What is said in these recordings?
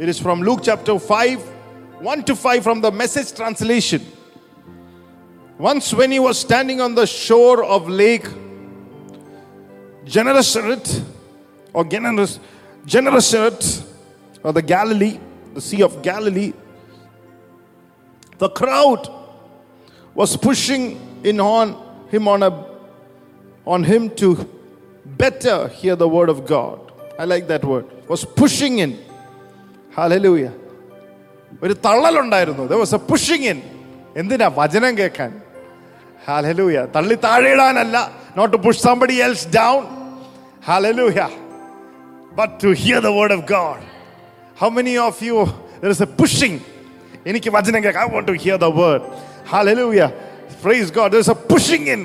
It is from Luke chapter 5, 1 to 5 from the message translation. Once, when he was standing on the shore of Lake Gennesaret, or Gennesaret, Gennesaret, or the Galilee, the Sea of Galilee, the crowd was pushing in on him on a on him to better hear the word of God. I like that word. Was pushing in. Hallelujah. ഒരു തള്ളലുണ്ടായിരുന്നു there was a pushing in എന്തിനാ വചനം കേൾക്കാൻ Hallelujah. തള്ളി താഴെയിടാനല്ല not to push somebody else down Hallelujah. but to hear the word of God how many of you there is a pushing എനിക്ക് വചനം കേൾക്കാം I want to hear the word Hallelujah. Praise God. There's a pushing in.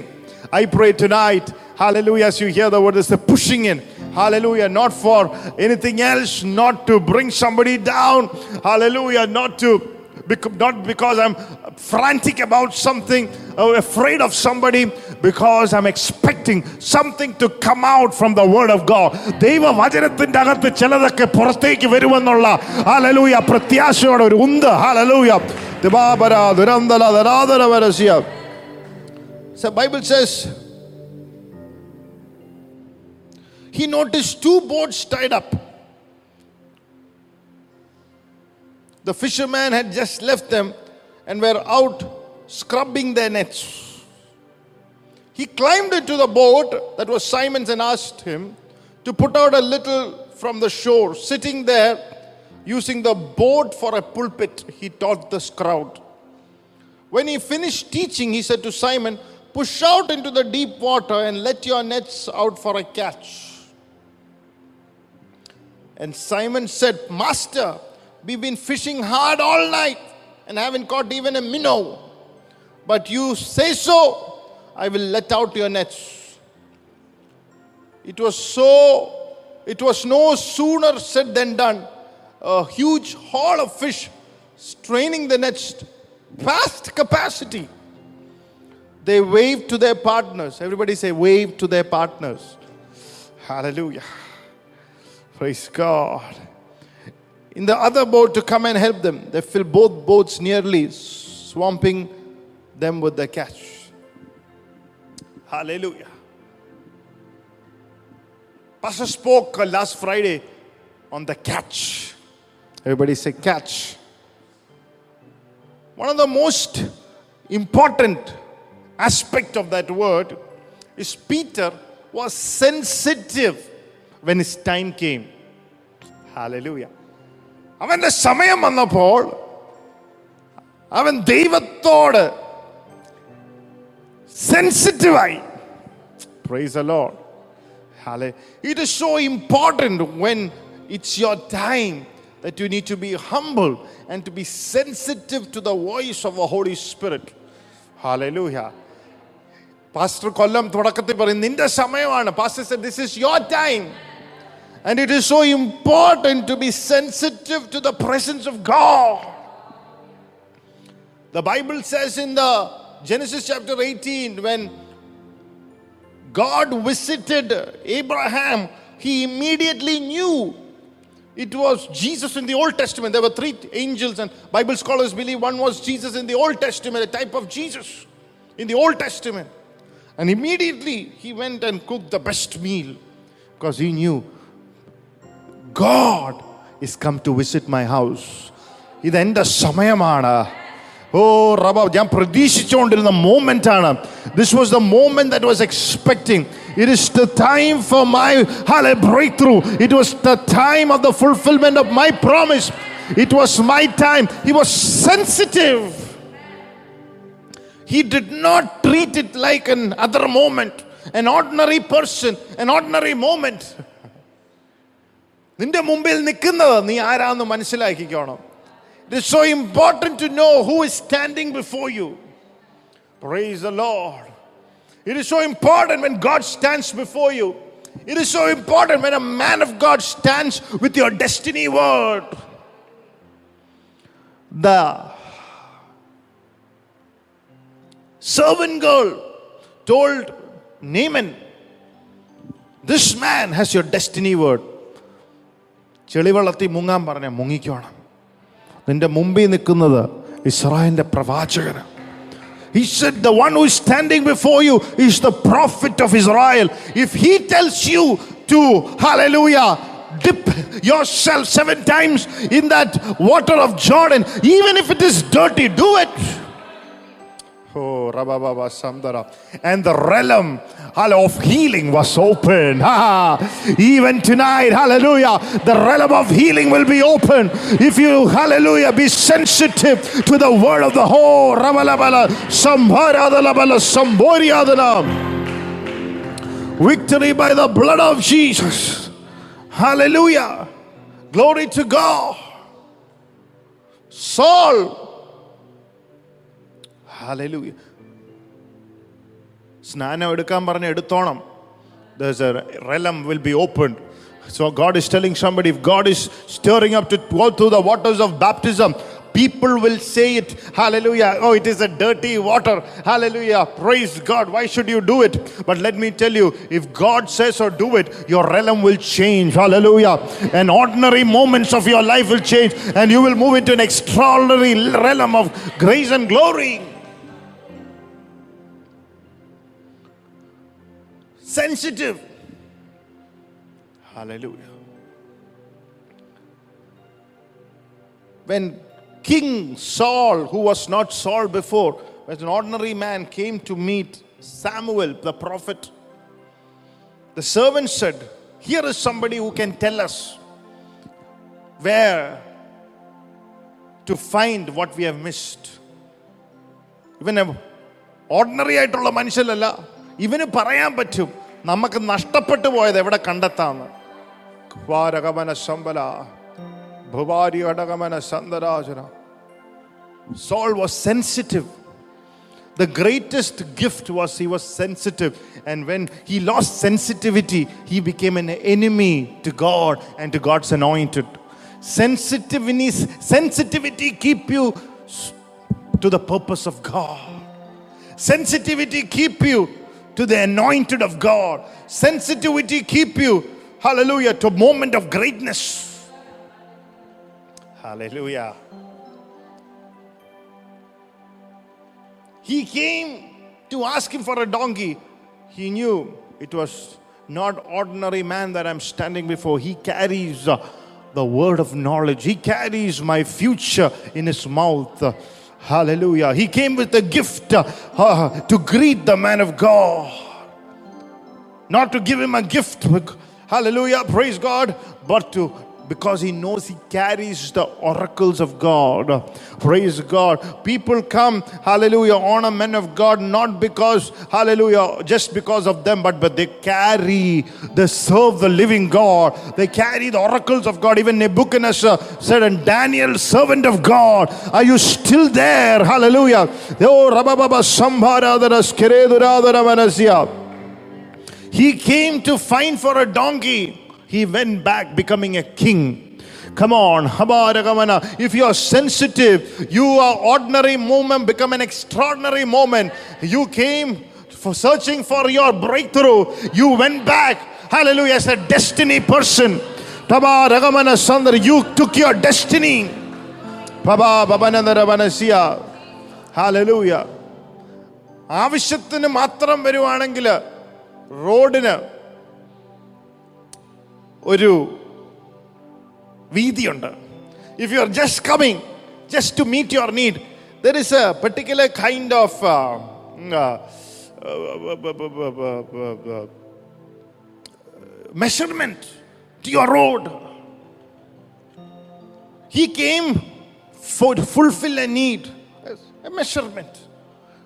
I pray tonight. Hallelujah. As you hear the word, there's a pushing in. Hallelujah. Not for anything else, not to bring somebody down. Hallelujah. Not to bec- not because I'm frantic about something or afraid of somebody, because I'm expecting something to come out from the word of God. ദൈവ വചനത്തിന്റെ അകത്ത് ചിലതൊക്കെ പുറത്തേക്ക് വരുമെന്നുള്ള hallelujah പ്രത്യാശയോടെ ഒരു ഉണ്ട് hallelujah ദിവാപര ദുരന്തല ധരാധര വരസ്യ So Bible He noticed two boats tied up. The fishermen had just left them and were out scrubbing their nets. He climbed into the boat that was Simon's and asked him to put out a little from the shore. Sitting there, using the boat for a pulpit, he taught this crowd. When he finished teaching, he said to Simon, Push out into the deep water and let your nets out for a catch. And Simon said, Master, we've been fishing hard all night and haven't caught even a minnow. But you say so, I will let out your nets. It was so, it was no sooner said than done. A huge haul of fish straining the nets past capacity. They waved to their partners. Everybody say, wave to their partners. Hallelujah. Praise God. In the other boat to come and help them, they fill both boats nearly, swamping them with the catch. Hallelujah. Pastor spoke uh, last Friday on the catch. Everybody say catch. One of the most important aspect of that word is Peter was sensitive when his time came. Hallelujah. അവന്റെ സമയം വന്നപ്പോൾ അവൻ ദൈവത്തോട് സെൻസിറ്റീവായി price alone Hallelujah. It is so important when it's your time that you need to be humble and to be sensitive to the voice of the Holy Spirit. Hallelujah. Pastor കൊല്ലം തുടക്കത്തിൽ പറയും നിന്റെ സമയമാണ് pastor said this is your time and it is so important to be sensitive to the presence of God the bible says in the genesis chapter 18 when God visited Abraham, he immediately knew it was Jesus in the Old Testament. There were three angels, and Bible scholars believe one was Jesus in the Old Testament, a type of Jesus in the Old Testament. And immediately he went and cooked the best meal because he knew God is come to visit my house. ഇതെന്റെ സമയമാണ് ഓ റബ ഞാൻ പ്രതീക്ഷിച്ചുകൊണ്ടിരുന്ന moment ആണ് this was the moment that was expecting it is the time for my ഹാല break through it was the time of the fulfilment of my promise it was my time he was sensitive He did not treat it like an other moment, an ordinary person, an ordinary moment. നിന്റെ മുമ്പിൽ നിൽക്കുന്നത് നീ ആരാന്ന് മനസ്സിലാക്കിക്കോണം It is so important to know who is standing before you. Praise the Lord. It is so important when God stands before you. It is so important when a man of God stands with your destiny word. The servant girl told Naaman, This man has your destiny word. ചെളിവെള്ളത്തിൽ മുങ്ങാൻ പറഞ്ഞ മുങ്ങിക്കോണം നിന്റെ മുമ്പിൽ നിൽക്കുന്നത് ഇസ്രായേലിന്റെ പ്രവാചകന് He said, The one who is standing before you is the prophet of Israel. If he tells you to, hallelujah, dip yourself seven times in that water of Jordan, even if it is dirty, do it. And the realm of healing was open. Even tonight, hallelujah, the realm of healing will be open. If you, hallelujah, be sensitive to the word of the whole. Victory by the blood of Jesus. Hallelujah. Glory to God. Saul Hallelujah. സ്നാനം എടുക്കാൻ പറഞ്ഞ് എടുത്തോണം there's a realm will be opened so god is telling somebody if god is stirring up to go through the waters of baptism people will say it hallelujah oh it is a dirty water hallelujah praise god why should you do it but let me tell you if god says or do it your realm will change hallelujah and ordinary moments of your life will change and you will move into an extraordinary realm of grace and glory sensitive. Hallelujah. When King Saul, who was not Saul before, as an ordinary man, came to meet Samuel, the prophet, the servant said, Here is somebody who can tell us where to find what we have missed. ഇവൻ ordinary ആയിട്ടുള്ള മനുഷ്യനല്ല ഇവന് പറയാൻ പറ്റും നമുക്ക് നഷ്ടപ്പെട്ടു പോയത് എവിടെ കണ്ടെത്താന്ന് വാരകമന ശമ്പല ഭുവാരി അടകമന സന്തരാജന Saul was sensitive. The greatest gift was he was sensitive. And when he lost sensitivity, he became an enemy to God and to God's anointed. Sensitivity, sensitivity keep you s- to the purpose of God. Sensitivity keep you to the anointed of God. Sensitivity keep you, hallelujah, to a moment of greatness. Hallelujah. He came to ask him for a donkey. He knew it was not ordinary man that I'm standing before. He carries uh, the word of knowledge. He carries my future in his mouth. Hallelujah. He came with a gift uh, uh, to greet the man of God. Not to give him a gift. Hallelujah. Praise God. But to because he knows he carries the oracles of God. Praise God. People come, hallelujah, honor men of God, not because, hallelujah, just because of them, but, but they carry, they serve the living God. They carry the oracles of God. Even Nebuchadnezzar said, and Daniel, servant of God, are you still there? Hallelujah. Oh. He came to find for a donkey. He went back becoming a king. Come on, Habaragamana. If you are sensitive, you are ordinary moment become an extraordinary moment. You came for searching for your breakthrough. You went back, hallelujah, as a destiny person. Tabaragamana Sandar, you took your destiny. Baba Babanandaravanasiya. Hallelujah. ആവശ്യത്തിന് മാത്രം വരുവാണെങ്കിൽ റോഡിന് ഒരു വീതിയുണ്ട് if you are just coming just to meet your need there is a particular kind of measurement to your road. He came for to fulfill a need, a measurement.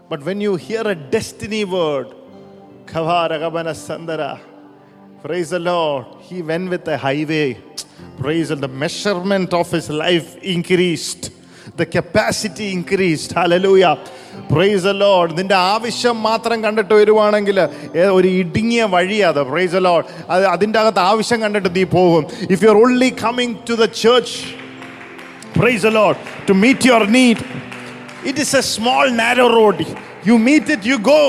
But when you hear a destiny word, Kavaragabana Sandara, praise the Lord, he went with a highway. Praise the Lord. The measurement of his life increased. The capacity increased. Hallelujah. Price the Lord. നിന്റെ ആവശ്യം മാത്രം കണ്ടിട്ട് വരുവാണെങ്കിൽ ഏ- ഒരു ഇടുങ്ങിയ വഴിയത് price the Lord. അത് അതിൻ്റെ അകത്ത് ആവശ്യം കണ്ടിട്ട് നീ പോകും if you are only coming to the church Praise the Lord. To meet your need. It is a small, narrow road. You meet it, you go.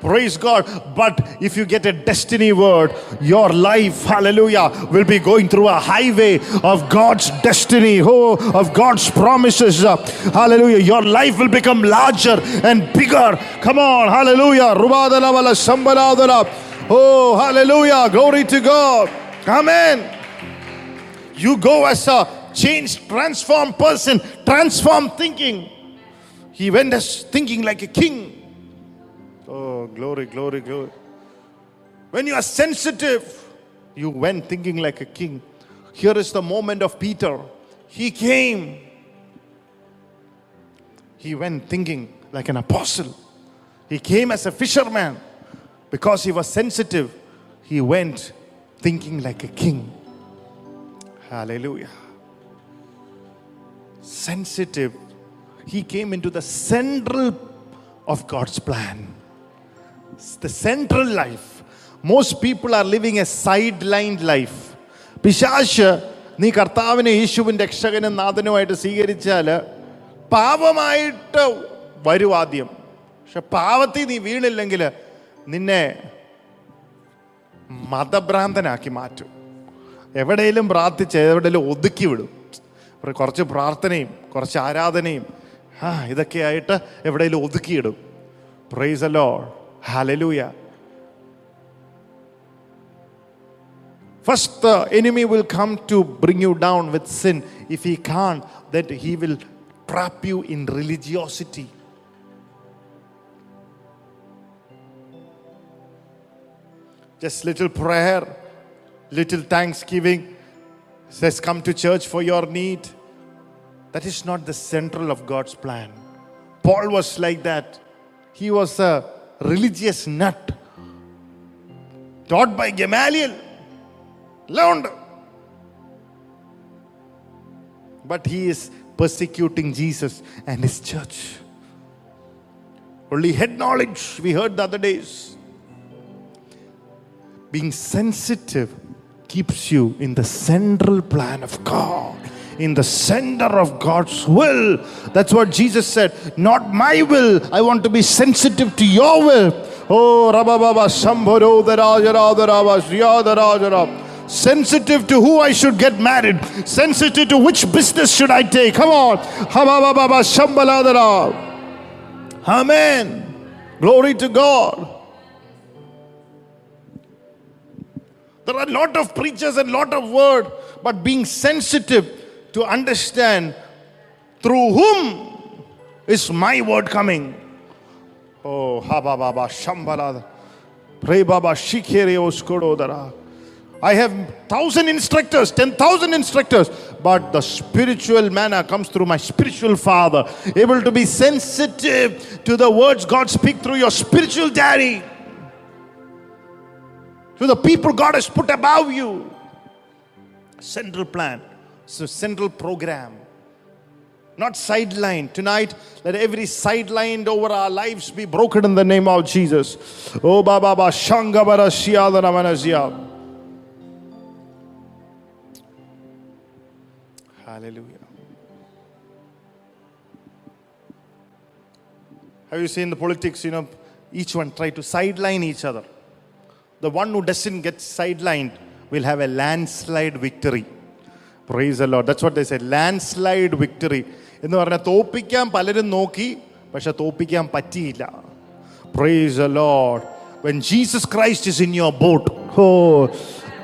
Praise God. But if you get a destiny word, your life, hallelujah, will be going through a highway of God's destiny, oh, of God's promises. Uh, Hallelujah. Your life will become larger and bigger. Come on, hallelujah. Oh, hallelujah. Glory to God. Amen. You go as a changed, transformed person, transformed thinking. He went as thinking like a king. Glory, glory, glory. When you are sensitive, you went thinking like a king. Here is the moment of Peter. He came. He went thinking like an apostle. He came as a fisherman. Because he was sensitive, he went thinking like a king. Hallelujah. Sensitive. He came into the central of God's plan. The central life. Most people are living a sidelined life. പിശാശ് നീ കർത്താവിനെ യേശുവിൻ രക്ഷകനും നാഥനുമായിട്ട് സ്വീകരിച്ചാൽ പാപമായിട്ട് വരും ആദ്യം. പക്ഷെ പാവത്തിൽ നീ വീണില്ലെങ്കിൽ നിന്നെ മതഭ്രാന്തനാക്കി മാറ്റും. എവിടെയെങ്കിലും പ്രാർത്ഥിച്ച് എവിടെയെങ്കിലും ഒതുക്കി വിടും. കുറച്ച് പ്രാർത്ഥനയും കുറച്ച് ആരാധനയും ആ ഇതൊക്കെ ആയിട്ട് എവിടെയെങ്കിലും ഒതുക്കിയിടും പ്രൈസ് അല്ലോ Hallelujah. First, the enemy will come to bring you down with sin. If he can't, then he will trap you in religiosity. Just little prayer, little thanksgiving, says, Come to church for your need. That is not the central of God's plan. Paul was like that. He was a religious nut, taught by Gamaliel, learned. But he is persecuting Jesus and his church. Only head knowledge, we heard the other days. Being sensitive keeps you in the central plan of God, in the center of God's will. That's what Jesus said. Not my will. I want to be sensitive to your will. Oh, Rabababa Shambharo Darajarabha Sriyadarajarab. Sensitive to who I should get married. Sensitive to which business should I take. Come on. Amen. Glory to God. There are a lot of preachers and lot of word, but being sensitive to understand through whom is my word coming. Oh, ha ba ba ba shambala, pray baba shikere oskododara. I have thousand instructors, ten thousand instructors, but the spiritual manna comes through my spiritual father. Able to be sensitive to the words God speak through your spiritual daddy to the people God has put above you. Central plan, so central program, not sidelined. Tonight, let every sidelined over our lives be broken in the name of Jesus. Oh, Baba, Baba, Shangabara, Shiadana, Manazia. Hallelujah. Have you seen the politics? You know, each one try to sideline each other. The one who doesn't get sidelined will have a landslide victory. Praise the Lord. That's what they said. Landslide victory. എന്ന് പറഞ്ഞാൽ തോപ്പിക്കാൻ പലരും നോക്കി പക്ഷെ തോപ്പിക്കാൻ പറ്റിയില്ല price load when Jesus Christ is in your boat ഓ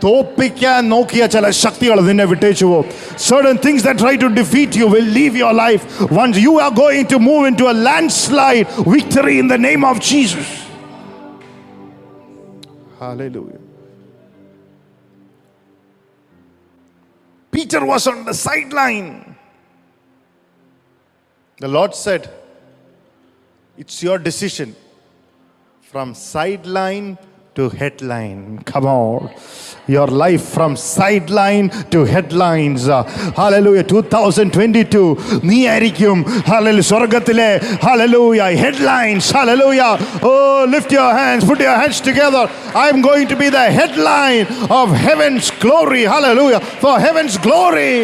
തോപ്പിക്കാൻ നോക്കിയ ചില ശക്തികൾ നിന്നെ വിട്ടേച്ചു പോകും certain things that try to defeat you will leave your life once you are going to move into a landslide victory in the name of Jesus hallelujah Peter was on the sideline. The Lord said it's your decision. From sideline to headline. Come on. Your life from sideline to headlines. Uh, hallelujah. 2022. നീ ആയിരിക്കും hallelujah സ്വർഗത്തിലെ hallelujah headlines. Hallelujah. Oh, lift your hands. Put your hands together. I'm going to be the headline of heaven's glory. Hallelujah. For heaven's glory.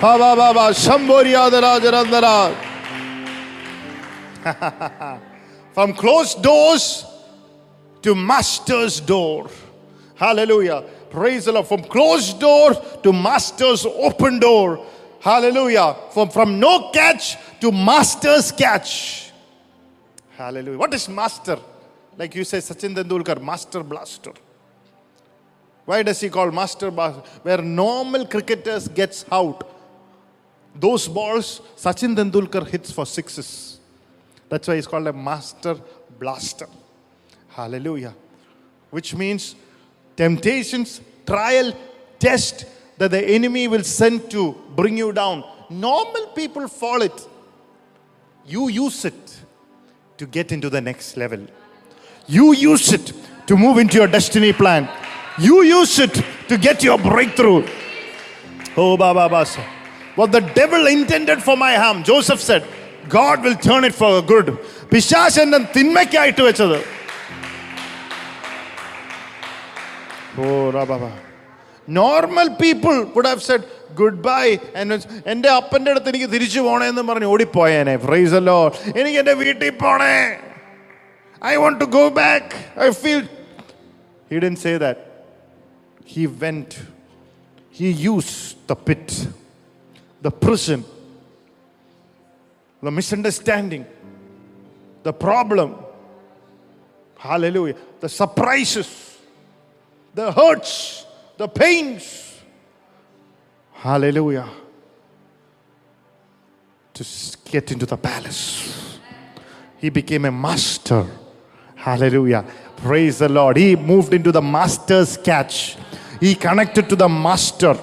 Ba, ba, ba, ba. Shambhoriyadara, jarandara. From closed doors to master's door. Hallelujah. Praise the Lord. From closed door to master's open door. Hallelujah. From, from no catch to master's catch. Hallelujah. What is master? Like you say, Sachin Tendulkar, master blaster. Why does he call master blaster? Where normal cricketers gets out. Those balls, Sachin Tendulkar hits for sixes. That's why he's called a master blaster. Hallelujah. Which means temptations, trial, test that the enemy will send to bring you down. Normal people fall it. You use it to get into the next level. You use it to move into your destiny plan. You use it to get your breakthrough. Oh, Baba Basa. What the devil intended for my harm, Joseph said, God will turn it for good. പിശാശ് എന്നെ തിന്മയ്ക്കായിട്ട് വെച്ചത് normal people would have said goodbye എൻ്റെ അപ്പൻ്റെ അടുത്ത് എനിക്ക് തിരിച്ചു പോണേന്ന് പറഞ്ഞ് ഓടിപ്പോയേനെ fries അല്ലോ എനിക്ക് എൻ്റെ വീട്ടിൽ പോണേ I want to go back I feel he don't say that he went he use the pit the prison, the misunderstanding, the problem. Hallelujah. The surprises, the hurts, the pains. Hallelujah. To s- get into the palace. He became a master. Hallelujah. Praise the Lord. He moved into the master's catch. He connected to the master.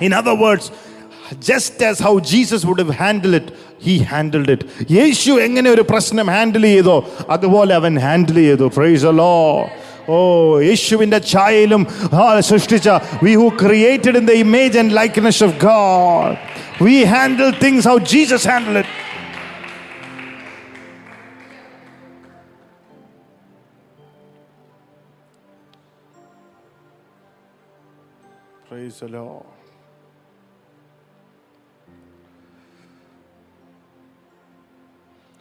In other words, just as how Jesus would have handled it, he handled it. യേശു എങ്ങനെ ഒരു പ്രശ്നം handle ചെയ്തോ അതുപോലെ അവൻ handle ചെയ്തു price law ഓ യേശുവിൻ്റെ ഛായയിലും ആ, സൃഷ്ടിച്ച we who created in the image and likeness of God we handle things how Jesus handle it Praise the Lord.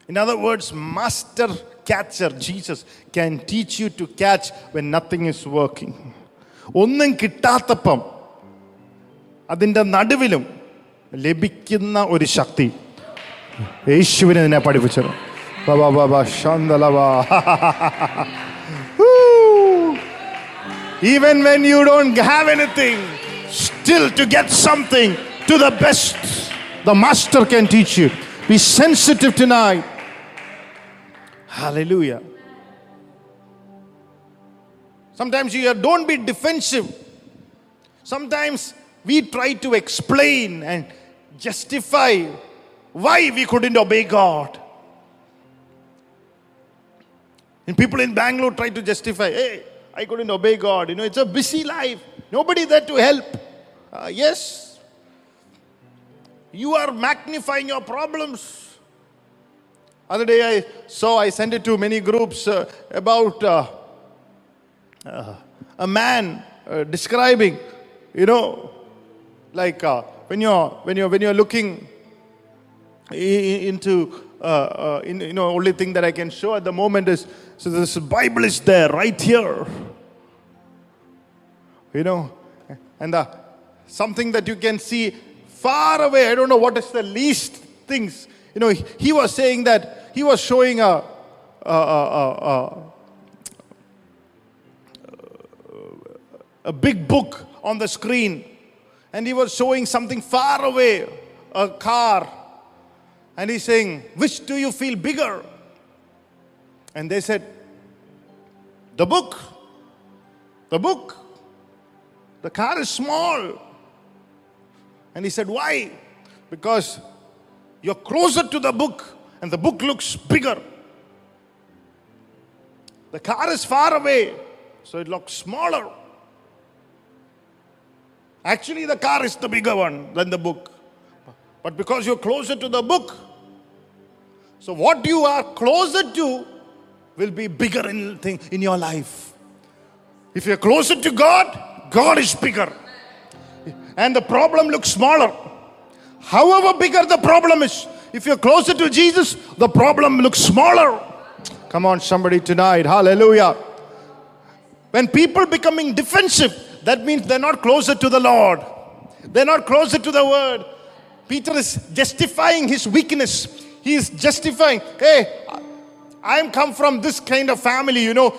In other words, master catcher Jesus can teach you to catch when nothing is working. ഒന്നും കിട്ടാത്തപ്പം അതിൻ്റെ നടുവിലും ലഭിക്കുന്ന ഒരു ശക്തി യേശുവിനെ നിന്നെ പഠിപ്പിച്ചത് ബാ, ബാ, ബാ, ബാ, ശാന്തലവാ. Woo. Even when you don't have anything, still to get something to the best, the master can teach you. Be sensitive tonight. Hallelujah. Sometimes you don't be defensive. Sometimes we try to explain and justify why we couldn't obey God. And people in Bangalore try to justify, hey, I couldn't obey God. You know, it's a busy life. Nobody there to help. Uh, yes. You are magnifying your problems. Other day I saw, I sent it to many groups uh, about uh, uh, a man uh, describing, you know, like uh, when you're when you're when you're looking into uh, in, you know only thing that I can show at the moment is so this Bible is there right here, you know, and uh, something that you can see far away. I don't know what is the least things. You know, he was saying that he was showing a. a, a, a, big book on the screen. And he was showing something far away a car. And he's saying which do you feel bigger? And they said the book. The book. The car is small. And he said why? Because you're closer to the book and the book looks bigger the car is far away so it looks smaller Actually, the car is the bigger one than the book. But because you're closer to the book, so what you are closer to will be bigger in, thing, in your life. If you're closer to God, God is bigger. And the problem looks smaller. However bigger the problem is, if you're closer to Jesus, the problem looks smaller. Come on, somebody tonight. Hallelujah. When people becoming defensive, that means they're not closer to the Lord. They're not closer to the word. Peter is justifying his weakness. He is justifying, hey, I am come from this kind of family, you know.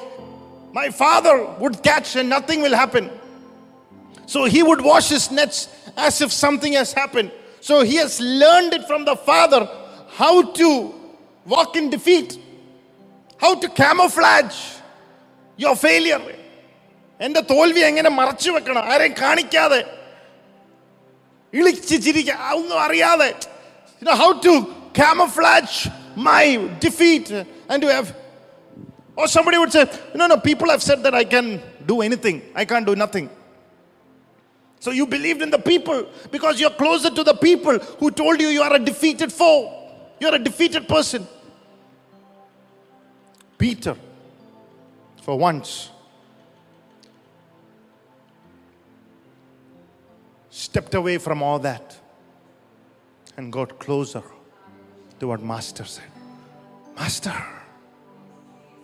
My father would catch and nothing will happen. So he would wash his nets as if something has happened. So he has learned it from the father how to walk in defeat, how to camouflage your failure. എൻ്റെ തോൽവി എങ്ങനെ മറച്ചു വെക്കണം ആരെയും കാണിക്കാതെ ഇളിച്ച് ചിരിക്ക ഒന്നും അറിയാതെ you know how to camouflage my defeat and to have or somebody would say no no people have said that i can do anything i can't do nothing so you believed in the people because you're closer to the people who told you you are a defeated foe you're a defeated person peter for once stepped away from all that and got closer to what Master said. Master,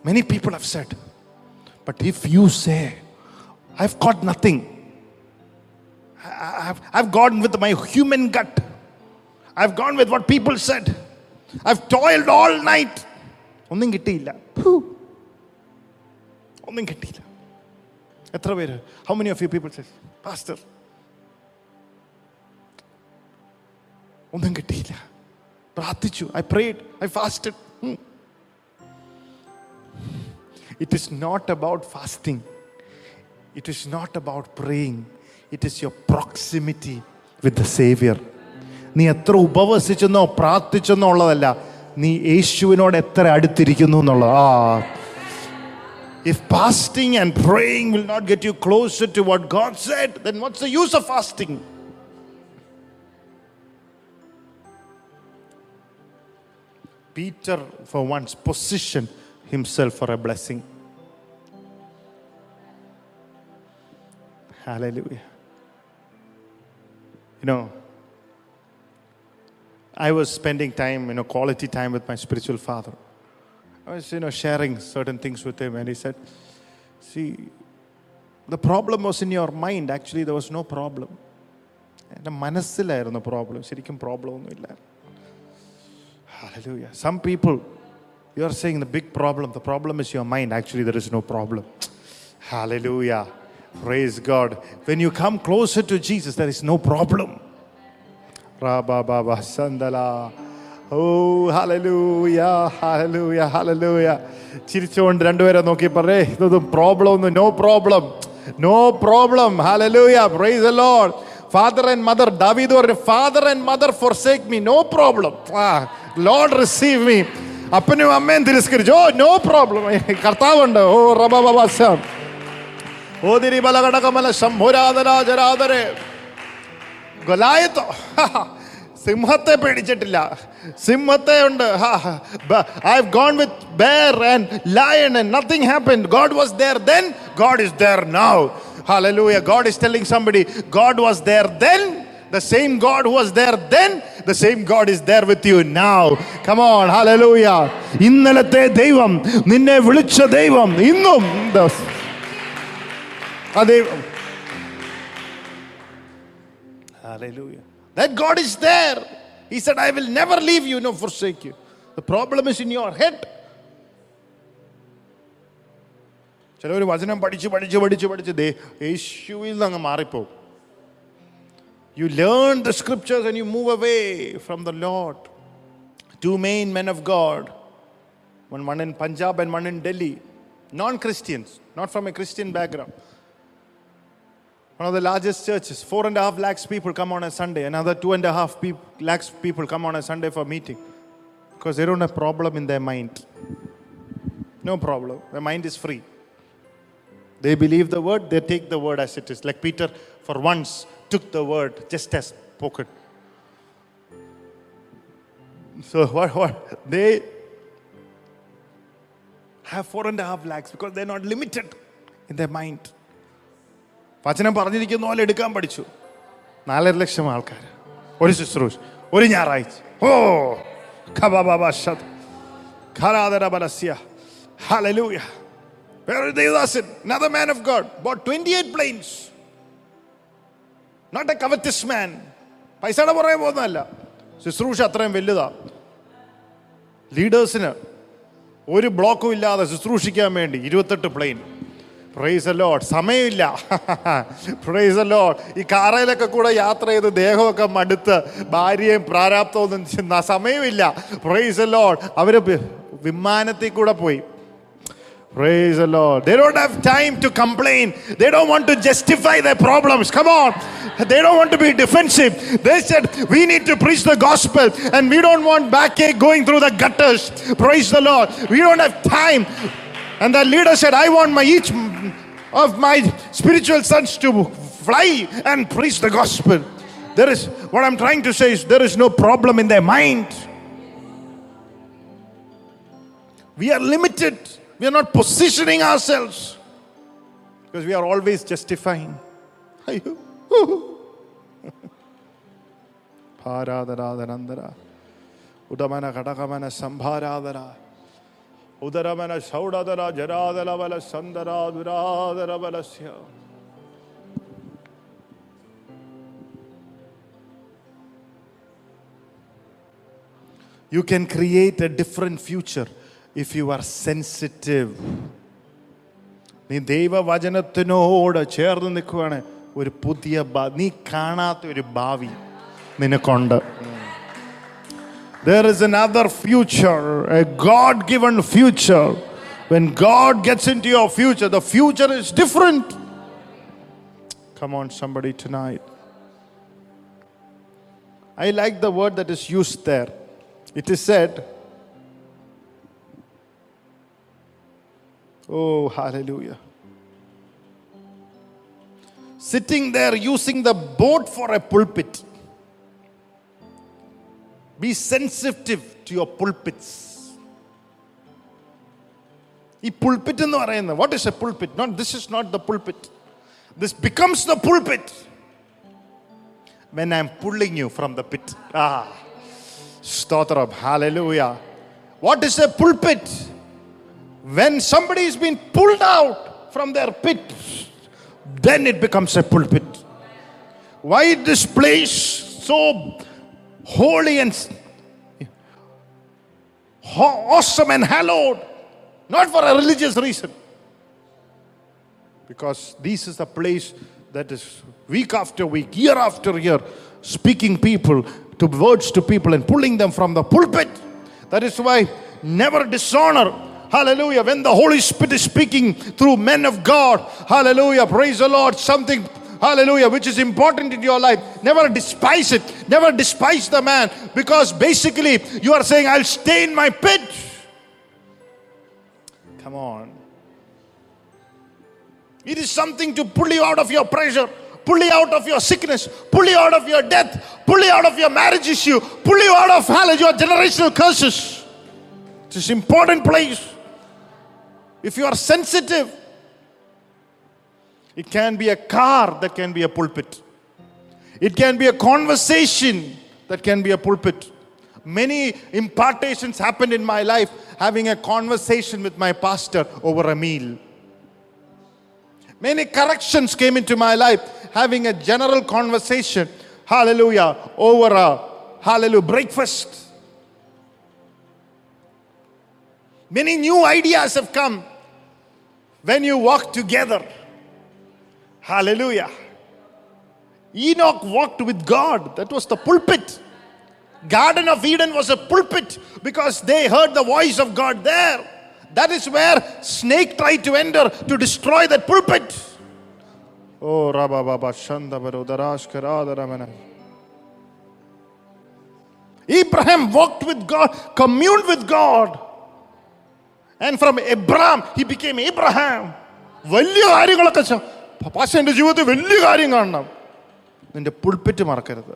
many people have said, but if you say, I've got nothing, I've, I've gone with my human gut, I've gone with what people said, I've toiled all night. ഒന്നും കിട്ടിയില്ല ഫു. ഒന്നും കിട്ടിയില്ല എത്ര പേര് how many of you people pastor ഒന്നും കിട്ടിയില്ല പ്രാർത്ഥിച്ചു I prayed I fasted it is not about fasting it is not about praying it is your proximity with the saviour നീ എത്ര ഉപവസിച്ചെന്നോ പ്രാർത്ഥിച്ചെന്നോ ഉള്ളതല്ല നീ യേശുവിനോട് എത്ര അടുത്തിരിക്കുന്നു എന്നുള്ളത് ആ If fasting and praying will not get you closer to what God said, then what's the use of fasting? Peter, for once, positioned himself for a blessing. Hallelujah. You know, I was spending time, you know, quality time with my spiritual father. I was, you know, sharing certain things with him, and he said, See, the problem was in your mind. Actually, there was no problem. എൻ്റെ മനസ്സിലായിരുന്നു problem ശരിക്കും problem ഒന്നുമില്ല Hallelujah. Some people, you are saying the big problem, the problem is your mind. Actually, there is no problem. Hallelujah. Praise God. When you come closer to Jesus, there is no problem. Rabba Baba Sandala. Oh, hallelujah, hallelujah, hallelujah. ചിരിച്ചുകൊണ്ട് രണ്ടുപേരെ നോക്കി പറയേ ഇതൊന്നും problem ഒന്നും no problem no problem hallelujah price the Lord father and mother ദാവീദ് പറഞ്ഞു father and mother four sake me no problem ആ Lord receive me അപ്പനും അമ്മയും തിരസ്കരിച്ചു ഓ നോ പ്രോബ്ലം കർത്താവുണ്ട് ഓ റബ ബബാസം ഓതിരി ബലകടകമല ശംഭുരാതരാജരാതരെ ഗൊലായത്തോ. സിംഹത്തെ പേടിച്ചിട്ടില്ല. സിംഹത്തെ ഉണ്ട്. I have gone with bear and lion and nothing happen God was there then God is there now hallelujah God is telling somebody God was there then the same God there then the same god is there with you now. Come on. Hallelujah. ഇന്നലത്തെ ദൈവം നിന്നെ വിളിച്ച ദൈവം ഇന്നും the- ആ ദൈവം Hallelujah. That God is there. He said, I will never leave you nor forsake you. The problem is in your head. ചിലവർ വചനം പഠിച്ച് പഠിച്ച് പഠിച്ച് പഠിച്ച് ദേ യേശുവിൽ നിന്ന് അങ്ങ് മാറിപ്പോകും you learn the scriptures and you move away from the load to main men of God one one in Punjab and one in Delhi, non Christians, not from a Christian background. one of the largest churches, four and a half lakhs people come on a Sunday. Another two and a half peop- lakhs people come on a Sunday for meeting because they don't have problem in their mind. No problem. Their mind is free. They believe the word, they take the word as it is. Like Peter, for once, took the word just as spoken. So what? What they have four and a half lakhs because they're not limited in their mind. വചനം പറഞ്ഞിരിക്കുന്ന പോലെ എടുക്കാൻ പഠിച്ചു. നാലര ലക്ഷം ആൾക്കാർ. ഒരു ശുശ്രൂഷ. ഒരു ഞായറാഴ്ച. ഓ ഖബബബശത് ഖരാദര വേറൊരു Devasan? Another man of God. Bought 28 planes. Not a covetous man. പൈസയുടെ പുറകെ പോകുന്നതല്ല. ശുശ്രൂഷ അത്രയും വലുതാ. ലീഡേഴ്സിന് ഒരു ബ്ലോക്കും ഇല്ലാതെ ശുശ്രൂഷിക്കാൻ വേണ്ടി ഇരുപത്തെട്ട് പ്ലെയിൻ പ്രൈസ് ലോഡ് സമയമില്ല പ്രൈസ് ലോഡ് ഈ കാറയിലൊക്കെ കൂടെ യാത്ര ചെയ്ത് ദേഹമൊക്കെ മടുത്ത് ഭാര്യയും പ്രാരാബ്ദമൊന്നും ചിന്ത സമയമില്ല പ്രൈസ് ലോഡ് അവർ വിമാനത്തിൽ കൂടെ പോയി Praise the Lord. They don't have time to complain. They don't want to justify their problems. Come on. They don't want to be defensive. They said, We need to preach the gospel and we don't want backache going through the gutters. Praise the Lord. We don't have time. and the leader said, I want my each of my spiritual sons to fly and preach the gospel. There is what I'm trying to say is there is no problem in their mind. We are limited. We are not positioning ourselves because we are always justifying. Paradaradaranandara. Udamana Kadamana Sambharadara. ഉദരമന ഷൗഡതര ജരാതല ബല സന്ദര ദുരാതര ബലസ്യ You can create a different future if you are sensitive. നീ ദൈവവചനത്തിനോട് ചേർന്ന് നിൽക്കുകയാണ് ഒരു പുതിയ നീ കാണാത്ത ഒരു ഭാവി നിനക്കുണ്ട് There is another future, a God given future. When God gets into your future, the future is different. Come on, somebody tonight. I like the word that is used there. It is said, Oh, hallelujah. Sitting there using the boat for a pulpit Be sensitive to your pulpits. ഈ pulpit എന്ന് പറയുന്നത് what is A pulpit not this is not the pulpit this becomes the pulpit when I M pulling you from the pit ആ സ്തോത്രം hallelujah what is A pulpit when somebody is being pulled out from their pit, then it becomes a pulpit. Why this place so holy and awesome and hallowed? Not for a religious reason. Because this is a place that is week after week, year after year, speaking people to words to people and pulling them from the pulpit. That is why never dishonor. Hallelujah. When the Holy Spirit is speaking through men of God, hallelujah, praise the Lord, something, hallelujah, which is important in your life, never despise it. Never despise the man because basically you are saying, I'll stay in my pit. Come on. It is something to pull you out of your pressure, pull you out of your sickness, pull you out of your death, pull you out of your marriage issue, pull you out of hell, your generational curses. It is important place. If you are sensitive, it can be a car that can be a pulpit. It can be a conversation that can be a pulpit. Many impartations happened in my life having a conversation with my pastor over a meal. Many corrections came into my life having a general conversation, hallelujah, over a hallelujah breakfast. Many new ideas have come when you walk together. Hallelujah. Enoch walked with God. That was the pulpit. Garden of Eden was a pulpit because they heard the voice of God there. That is where snake tried to enter to destroy that pulpit. Oh, Rabba Baba Shanda Ramana. Abraham walked with God, communed with God. And from Abram, he became Abraham. ച- പാഷ എൻ്റെ ജീവിതത്തിൽ വലിയ കാര്യം കാണണം നിന്റെ pulpit മറക്കരുത്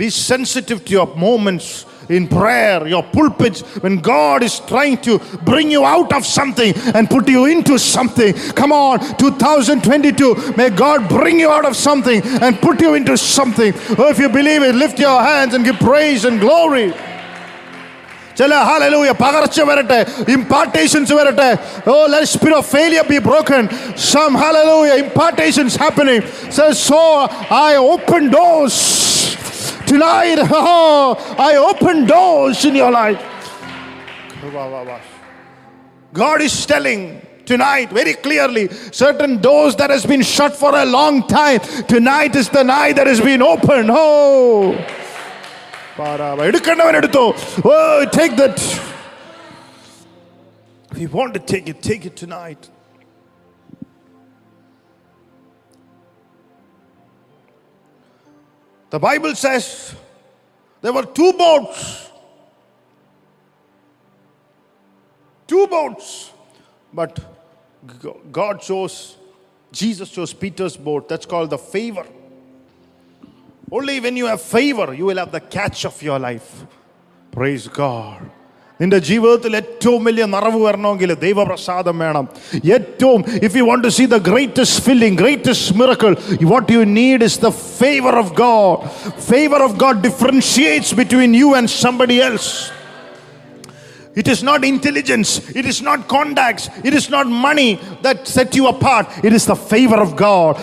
B sensitive to your moments in prayer, your pulpits, when God is trying to bring you out of something and put you into something. Come on, 2022, may God bring you out of something and put you into something. Oh, if you believe it, lift your hands and give praise and glory. ചില hallelujah പകർച്ച വരട്ടെ ഇമ്പാർട്ടേഷൻസ് വരട്ടെ oh let spirit of failure be broken some hallelujah ഇമ്പാർട്ടേഷൻസ് happening so I open doors Tonight, oh, I open doors in your life. God is telling tonight very clearly certain doors that has been shut for a long time tonight is the night that has been opened oh പാരാവ. എടുക്കേണ്ടവൻ എടുത്തോ oh take that if you want to take it take it tonight the bible says there were two boats two boats. But G- God chose, Jesus chose Peter's boat. That's called the favor. Only when you have favor, you will have the catch of your life. Praise God. നിന്റെ ജീവിതത്തിൽ ഏറ്റവും വലിയ നിറവ് വരണമെങ്കിൽ ദൈവപ്രസാദം വേണം ഏറ്റവും if you want to see the greatest filling greatest miracle what you need is the favour of God favour of God differentiates between you and somebody else it is not intelligence, it is not contacts, it is not money that set you apart. It is the favor of God.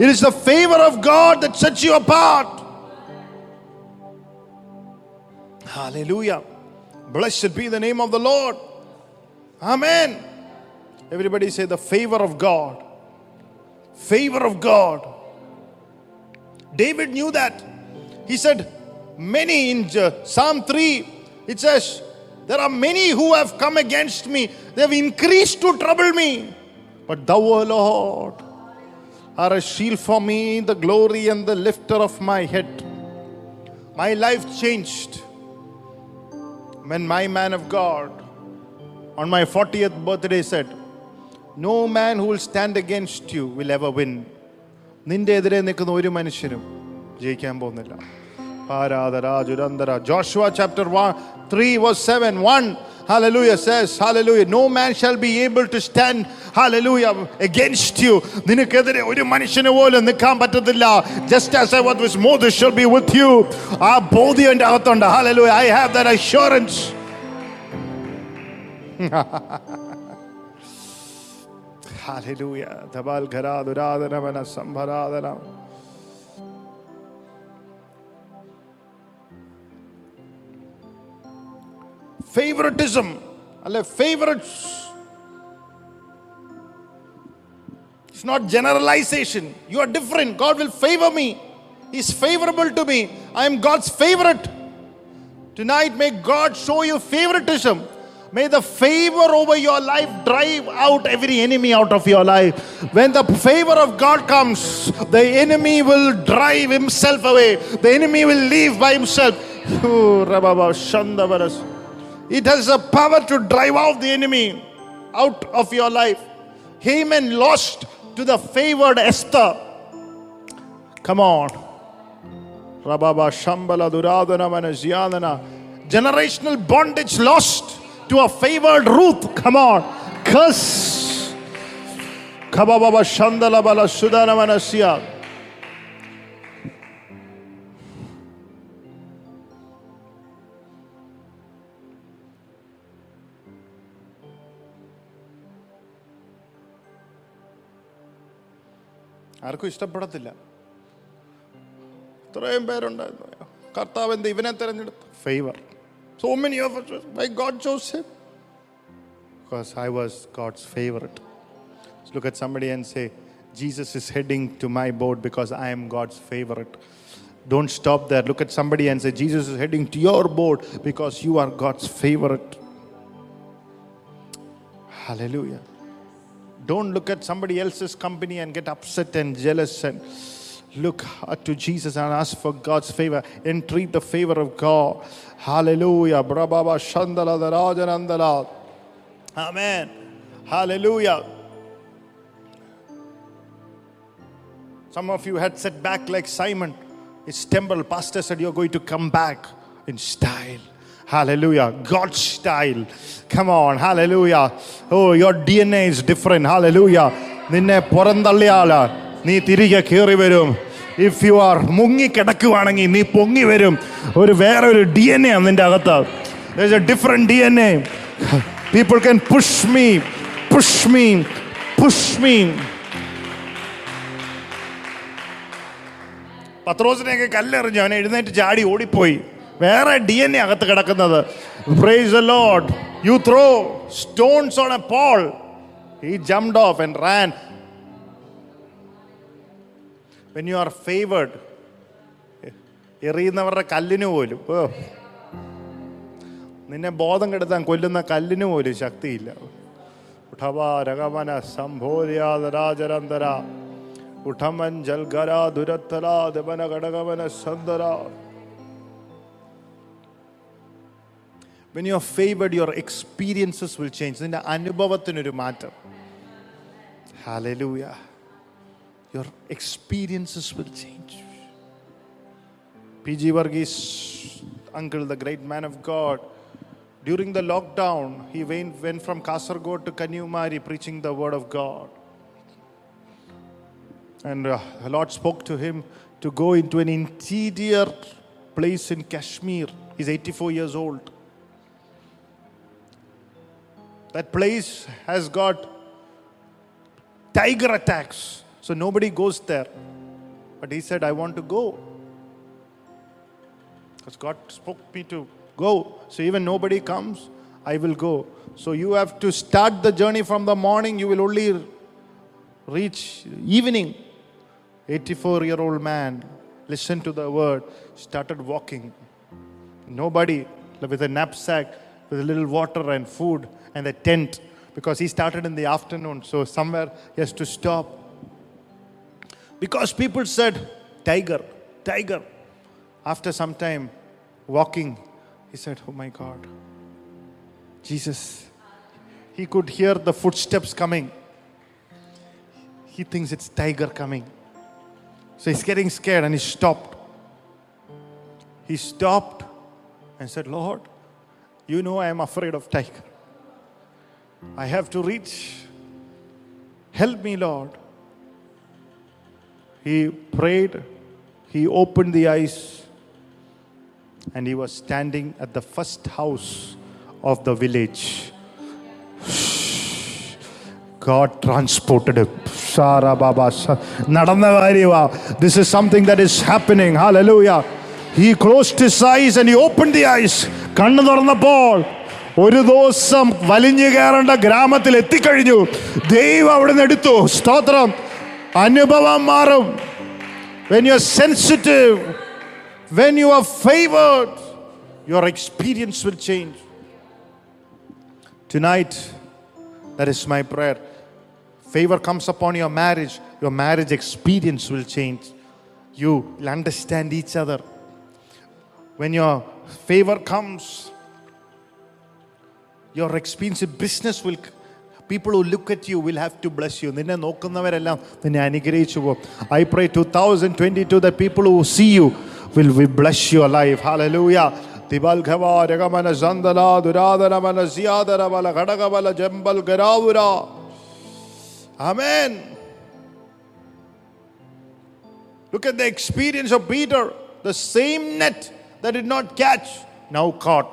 It is the favor of God that sets you apart. Hallelujah. Blessed be the name of the Lord. Amen. Everybody say the favor of God. Favor of God. David knew that. He said, Many in uh, Psalm 3, it says, There are many who have come against me. They have increased to trouble me. But thou, O Lord, are a shield for me, the glory and the lifter of my head. My life changed when my man of God on my 40th birthday said, No man who will stand against you will ever win. നിന്റെ എതിരെ നിൽക്കുന്ന ഒരു മനുഷ്യനും ജയിക്കാൻ പോകുന്നില്ല ആരാധരാ ജുരന്തര Joshua chapter 3 verse 7 1 hallelujah says hallelujah no man shall be able to stand hallelujah against you നിനക്കെതിരെ ഒരു മനുഷ്യന് പോലും നിൽക്കാൻ പറ്റത്തില്ല just as I was with Moses shall be with you ആ ബോധ്യം എൻ്റെ അകത്തുണ്ട് hallelujah I have that assurance hallelujah ധബാൽ ഘരാ ദുരാധനമന സംഭരാധനം favoritism അല്ലെ favorites it's not generalization you are different god will favor me he's favorable to me i am god's favorite tonight may god show you favoritism may the favor over your life drive out every enemy out of your life when the favor of god comes the enemy will drive himself away the enemy will leave by himself Oh, Rababa Shandavaras. It has a power to drive out the enemy out of your life. Haman lost to the favored Esther. Come on. Rababa Shambhala Duradana Manasyanana. Generational bondage lost to a favored Ruth. Come on. Curse. Kabababa Shandala Bala Sudana Manasya. ആർക്കും ഇഷ്ടപ്പെടത്തില്ല ഇത്രയും പേരുണ്ടായിരുന്നു കർത്താവ് എന്ത് ഇവനെ തിരഞ്ഞെടുത്തു favour so many of by God chose him because I was God's favourite look at somebody and say Jesus is heading to my board because I M God's favourite Don't stop there. Look at somebody and say, Jesus is heading to your board because you are God's favorite. Hallelujah. Don't look at somebody else's company and get upset and jealous and look to Jesus and ask for God's favor. Entreat the favor of God. Hallelujah. Brababa Shandala the Rajanandala. Amen. Hallelujah. Some of you had set back like Simon. His temple pastor said, You're going to come back in style. Hallelujah. God's style. Come on. Hallelujah. Oh, your DNA is different. Hallelujah. നിന്നെ പുറന്തള്ളിയാൾ നീ തിരികെ കയറി വരും if you R മുങ്ങിക്കിടക്കുവാണെങ്കിൽ നീ പൊങ്ങി വരും ഒരു വേറെ ഒരു ഡി എൻ എ നിന്റെ അകത്ത് different D N A people can push me push me push me പത്രോസിനെയൊക്കെ കല്ലെറിഞ്ഞു അവനെ എഴുന്നേറ്റ് ചാടി ഓടിപ്പോയി വേറെ ഡി എൻ എ അകത്ത് കിടക്കുന്നത്. Praise Lord you throw stones on a Paul he jumped off and ran when you are favoured എറിയുന്നവരുടെ കല്ലിന് പോലും. ഓ. നിന്നെ ബോധം കെടുത്താൻ കൊല്ലുന്ന കല്ലിന് പോലും ശക്തിയില്ല. ഉഠവ രകമന സംഭോര്യാതരാജരന്തര ഉഠമൻ ജൽഗര ദുരത്തര ദമന ഘടകമന സന്തര. When you are favored, your experiences will change. Hallelujah. Your experiences will change. P.G. Varghese, uncle, the great man of God, during the lockdown, he went, went from Kasargod to Kanyakumari preaching the word of God. And uh, the Lord spoke to him to go into an interior place in Kashmir. He's 84 years old. That place has got tiger attacks, so nobody goes there. But he said, I want to go. Because God spoke me to go. So even nobody comes, I will go. So you have to start the journey from the morning, you will only reach evening. 84 year old man listened to the word, started walking. Nobody with a knapsack, with a little water and food and the tent because he started in the afternoon. So somewhere he has to stop. Because people said, Tiger, tiger. After some time walking, he said, Oh my God, Jesus. He could hear the footsteps coming. He thinks it's tiger coming. So he's getting scared and he stopped. He stopped and said, Lord, you know I am afraid of tiger. I have to reach. Help me, Lord. He prayed, he opened the eyes, and he was standing at the first house of the village. God transported him. Shara Baba. നടന്ന കാര്യമാ This is something that is happening. Hallelujah. He closed his eyes and he opened the eyes. കണ്ണു തുറന്നപ്പോൾ ഒരു ദിവസം വലിഞ്ഞു കയറേണ്ട ഗ്രാമത്തിൽ എത്തിക്കഴിഞ്ഞു ദൈവം അവിടെ നിന്ന് എടുത്തു സ്തോത്രം അനുഭവം മാറും when you are sensitive when you are favored your experience will change tonight that is my prayer favor comes upon your marriage your marriage experience will change you will understand each other when your favor comes your experience in business will people who look at you will have to bless you നിന്നെ നോക്കുന്നവരെല്ലാം നിന്നെ അനുഗ്രഹിച്ചു പോകും I pray two thousand twenty two the people who see you will we bless your life hallelujah ദിബൽഘവ രഗമന സന്തല ദുരാതനമന സിയാദരബല ഘടകബല ജംബൽ ഗരാവുര amen Look at the experience of Peter. The same net that did not catch, now caught.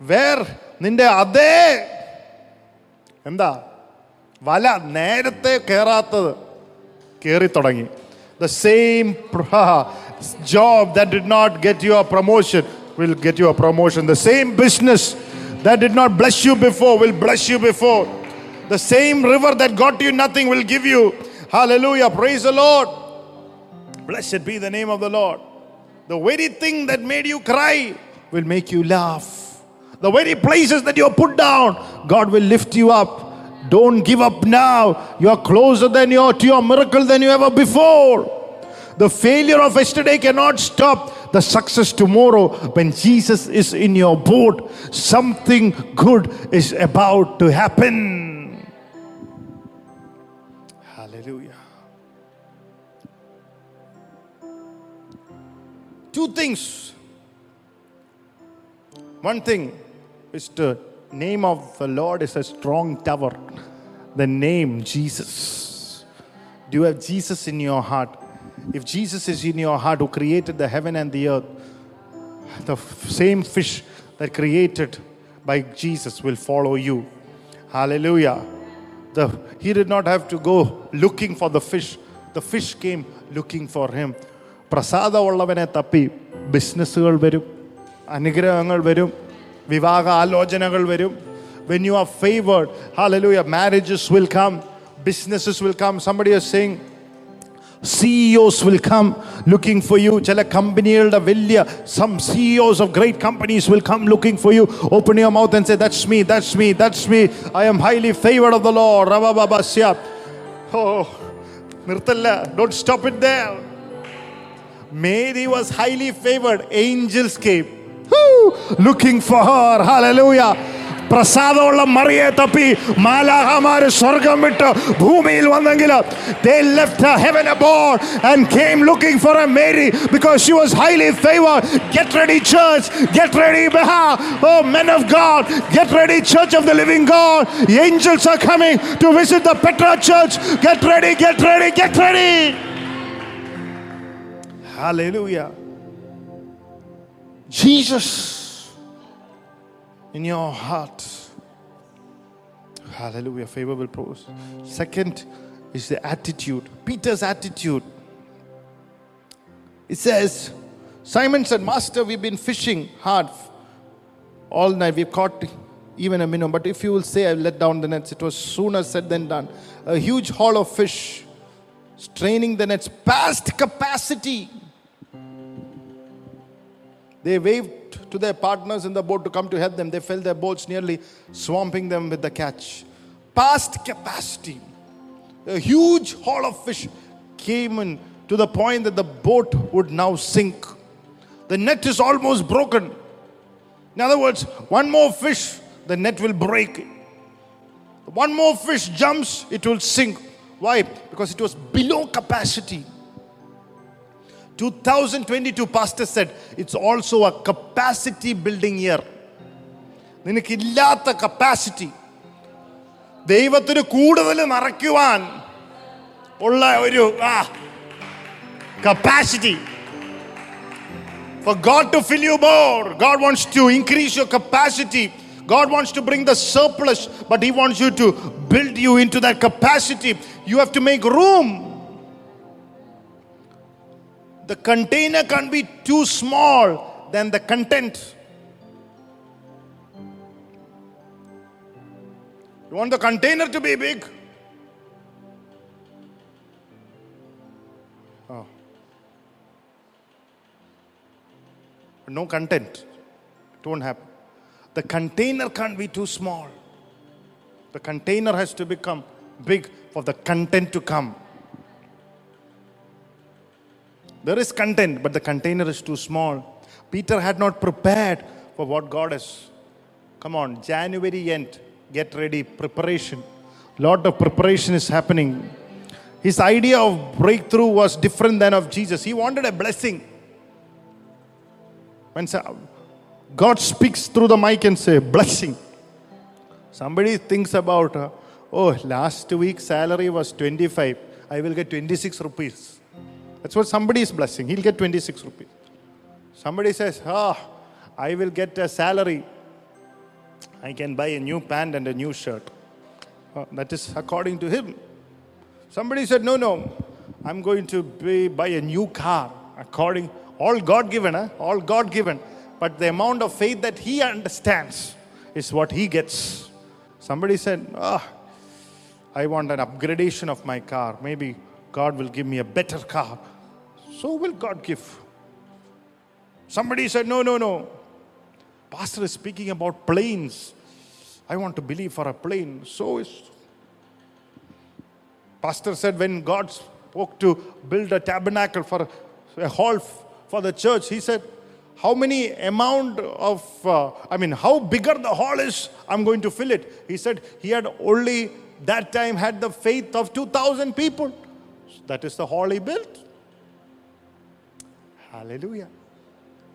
Where നിന്റെ അതേ എന്താ വല നേരത്തെ കയറാത്തത് കയറി തുടങ്ങി the same job that did not get your promotion will get your promotion the same business that did not bless you before will bless you before the same river that got you nothing will give you Hallelujah. Praise the Lord. Blessed be the name of the Lord. The very thing that made you cry will make you laugh. The very places that you are put down, God will lift you up. Don't give up now. You are closer than you are to your miracle than you ever before. The failure of yesterday cannot stop the success tomorrow. When Jesus is in your boat, something good is about to happen. Hallelujah. Two things. One thing is the name of the Lord is a strong tower. The name Jesus. Do you have Jesus in your heart? If Jesus is in your heart, who created the heaven and the earth, the f- same fish that created by Jesus will follow you. Hallelujah. The, he did not have to go looking for the fish. The fish came looking for him. പ്രസാദമുള്ളവനെ തപ്പി ബിസിനസ്സുകൾ വരും അനുഗ്രഹങ്ങൾ വരും വിവാഹ ആലോചനകൾ വരും when you are favored hallelujah marriages will come businesses will come somebody is saying CEOs will come looking for you. ചില കമ്പനികളുടെ വലിയ some CEOs of great companies will come looking for you. Open your mouth and say, That's me, that's me, that's me. I am highly favored of the Lord. Rabababasya. Oh, നിർത്തല്ല. Don't stop it there. Mary was highly favored. Angels came Woo! looking for her. Hallelujah. പ്രസാദമുള്ള മറിയെ തപ്പി മാലാഹമാര് സ്വർഗം വിട്ട് ഭൂമിയിൽ വന്നെങ്കിൽ they left her heaven aboard and came looking for a Mary because she was highly favored. Get ready, church. Get ready, Beha. Oh, men of God. Get ready, church of the living God. The angels are coming to visit the Petra church. Get ready, get ready, get ready. Hallelujah. Jesus in your heart. Hallelujah. Favorable prose. Second is the attitude. Peter's attitude. It says, Simon said, Master, we've been fishing hard all night. We've caught even a minnow. But if you will say, I've let down the nets, it was sooner said than done. A huge haul of fish, straining the nets past capacity. They waved to their partners in the boat to come to help them. They felt their boats nearly swamping them with the catch. Past capacity. A huge haul of fish came in to the point that the boat would now sink. The net is almost broken. In other words, one more fish, the net will break. One more fish jumps, it will sink. Why? Because it was below capacity. 2022 pastor said it's also a capacity building year നിനക്കില്ലാത്ത capacity ദൈവത്തിന് കൂടുതൽ നിറയ്ക്കുവാൻ ഉള്ള ഒരു ആ capacity For God to fill you more, God wants to increase your capacity. God wants to bring the surplus, but He wants you to build you into that capacity. You have to make room. the container can't be too small than the content. You want the container to be big? Oh. No content. It won't happen. The container can't be too small. The container has to become big for the content to come. There is content, but the container is too small. Peter had not prepared for what God has. Come on, January end, get ready, preparation. Lot of preparation is happening. His idea of breakthrough was different than of Jesus. He wanted a blessing. When God speaks through the mic and say blessing, somebody thinks about, uh, oh, last week salary was 25. I will get 26 rupees. That's what somebody is blessing. He'll get 26 rupees. Somebody says, ah, I will get a salary. I can buy a new pant and a new shirt. Uh, that is according to him. Somebody said, no, no, I'm going to be, buy a new car. According, all God given, huh? all God given. But the amount of faith that he understands is what he gets. Somebody said, ah, I want an upgradation of my car. Maybe God will give me a better car. So will God give. Somebody said, No, no, no. Pastor is speaking about planes. I want to believe for a plane. So is. Pastor said, when God spoke to build a tabernacle for a hall for the church, he said, How many amount of, uh, I mean, how bigger the hall is, I'm going to fill it. He said he had only that time had the faith of 2,000 people. That is the hall he built. Hallelujah.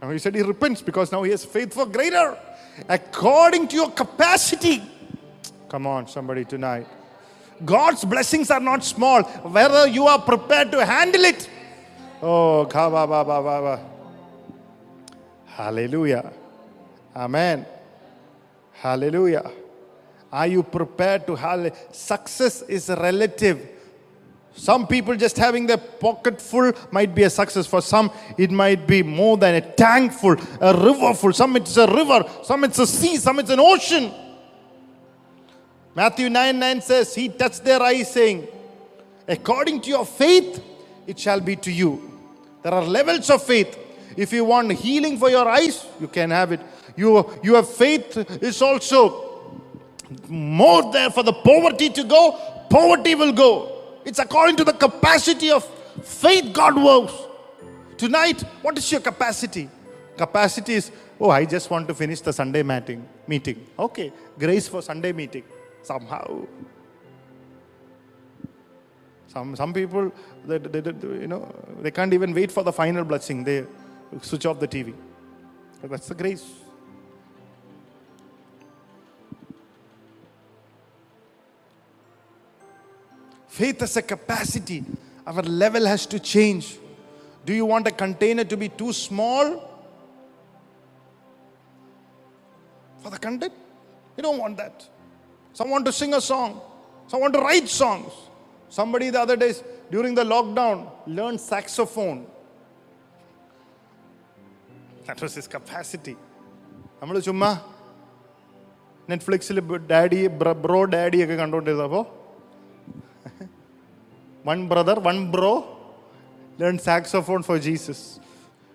Now he said he repents because now he has faith for greater. According to your capacity. Come on, somebody tonight. God's blessings are not small, whether you are prepared to handle it. Oh, ba ba ba ba ba. Hallelujah. Amen. Hallelujah. Are you prepared to hall- Success is relative. Some people just having their pocket full might be a success. For some, it might be more than a tank full, a river full. Some it's a river, some it's a sea, some it's an ocean. Matthew 9 9 says, He touched their eyes, saying, According to your faith, it shall be to you. There are levels of faith. If you want healing for your eyes, you can have it. You, you have faith is also more there for the poverty to go, poverty will go. It's according to the capacity of faith God works. Tonight, what is your capacity? Capacity is, oh, I just want to finish the Sunday meeting. Meeting. Okay, grace for Sunday meeting. Somehow. Some, some people, they, they, they- you know, they can't even wait for the final blessing. They switch off the TV. That's the grace. Faith has a capacity. Our level has to change. Do you want a container to be too small for the content? You don't want that. Some want to sing a song. Some want to write songs. Somebody the other day during the lockdown learned saxophone. That was his capacity. നമ്മൾ ചുമ്മാ നെറ്റ്ഫ്ലിക്സിൽ daddy bro daddy ഒക്കെ കണ്ടുകൊണ്ടിരുന്നപ്പോൾ one brother, one bro learned saxophone for Jesus.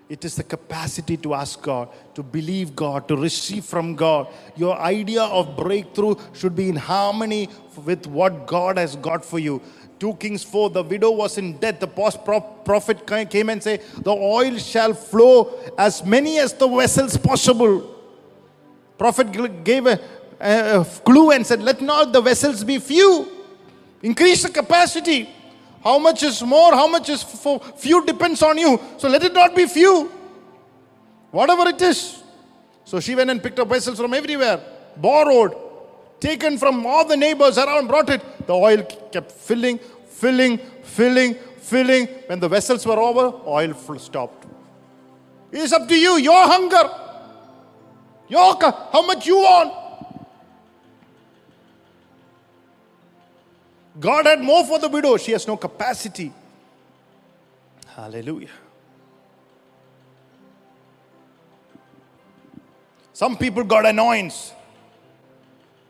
It is the capacity to ask God, to believe God, to receive from God. Your idea of breakthrough should be in harmony with what God has got for you. 2 Kings 4, the widow was in debt. The post- prophet came and said, The oil shall flow as many as the vessels possible. Prophet gave a, a clue and said, Let not the vessels be few. Increase the capacity. How much is more, how much is for few depends on you. So let it not be few. Whatever it is. So she went and picked up vessels from everywhere, borrowed, taken from all the neighbors around, brought it. The oil kept filling, filling, filling, filling. When the vessels were over, oil stopped. It is up to you, your hunger, your how much you want. God had more for the widow. She has no capacity. Hallelujah. Some people got annoyance.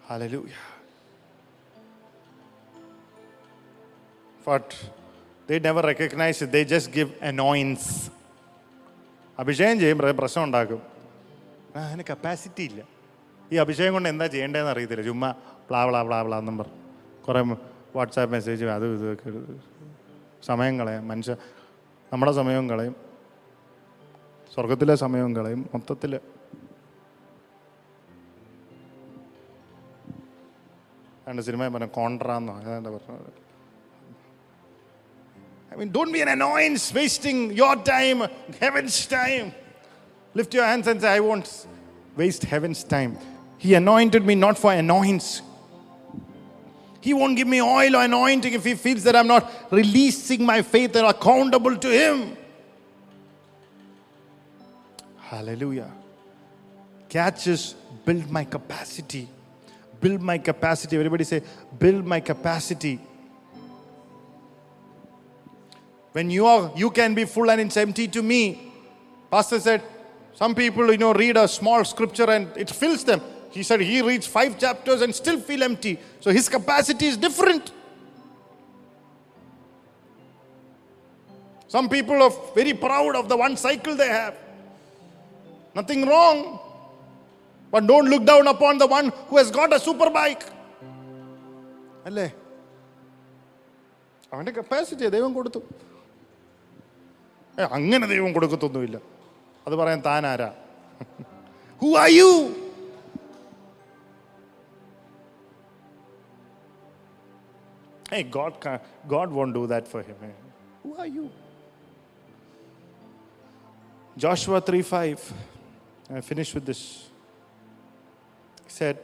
Hallelujah. But they never recognize it. They just give annoyance. അഭിഷേകം ചെയ്യും പ്ര- പ്രശ്നം ഉണ്ടാക്കും അതിന് capacity ഇല്ല ഈ അഭിഷേകം കൊണ്ട് എന്താ ചെയ്യേണ്ടതെന്ന് അറിയത്തില്ല ചുമ്മാ പ്ലാ പ്ലാ പ്ലാ പ്ലാ എന്നും പറഞ്ഞു കുറേ വാട്സാപ്പ് മെസ്സേജ് അതും ഇതൊക്കെ എടുത്ത് സമയം കളയാം മനുഷ്യ നമ്മുടെ സമയവും കളയും സ്വർഗത്തിലെ സമയവും കളയും മൊത്തത്തിൽ രണ്ട് സിനിമ പറഞ്ഞ കോൺട്രാന്നോ അതാണ്ട് പറഞ്ഞത് I mean, don't be an annoyance, wasting your time, heaven's time. Lift your hands and say, I won't waste heaven's time. He anointed me not for annoyance. he won't give me oil or anointing if he feels that I'm not releasing my faith and accountable to him. Hallelujah. Catch is build my capacity. Build my capacity. Everybody say, build my capacity. When you are, you can be full and it's empty to me. Pastor said, some people, you know, read a small scripture and it fills them. He said he reads five chapters and still feel empty. So his capacity is different. Some people are very proud of the one cycle they have. Nothing wrong. But don't look down upon the one who has got a super bike. അല്ലേ അവന്റെ capacity ദൈവം കൊടുത്തു അങ്ങനെ ദൈവം കൊടുക്കത്തൊന്നുമില്ല അത് പറയാൻ താനാരാ who are you Hey, God, can't, God won't do that for him. Who are you? Joshua 3 5. I finish with this. He said,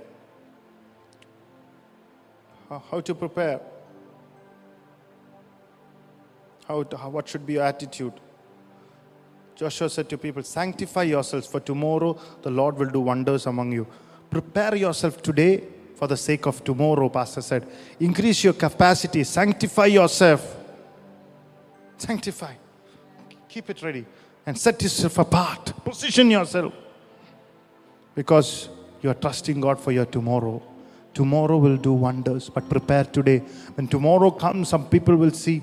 how how to prepare, how, to, how what should be your attitude. Joshua said to people, Sanctify yourselves, for tomorrow the Lord will do wonders among you. Prepare yourself today for the sake of tomorrow, Pastor said. Increase your capacity, sanctify yourself. Sanctify. Keep it ready and set yourself apart. Position yourself. Because you are trusting God for your tomorrow. Tomorrow will do wonders, but prepare today. When tomorrow comes, some people will see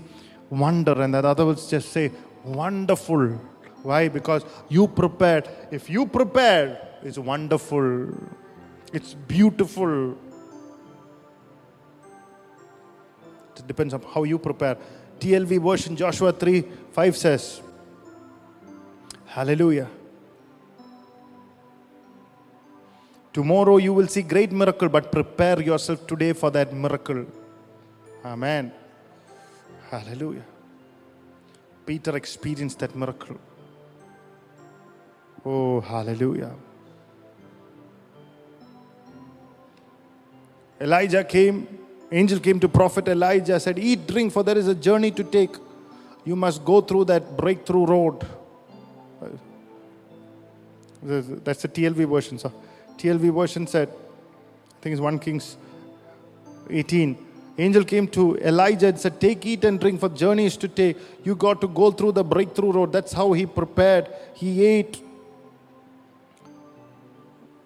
wonder, and the other will just say, Wonderful. Why? Because you prepared. If you prepared, it's wonderful. It's beautiful. It depends on how you prepare. TLV version Joshua 3 5 says, Hallelujah. Tomorrow you will see great miracle, but prepare yourself today for that miracle. Amen. Hallelujah. Peter experienced that miracle. Oh, hallelujah. Elijah came, angel came to prophet Elijah, said, Eat, drink, for there is a journey to take. You must go through that breakthrough road. That's the TLV version. So, TLV version said, I think it's 1 Kings 18. Angel came to Elijah and said, Take, eat, and drink, for journey is to take. You got to go through the breakthrough road. That's how he prepared. He ate.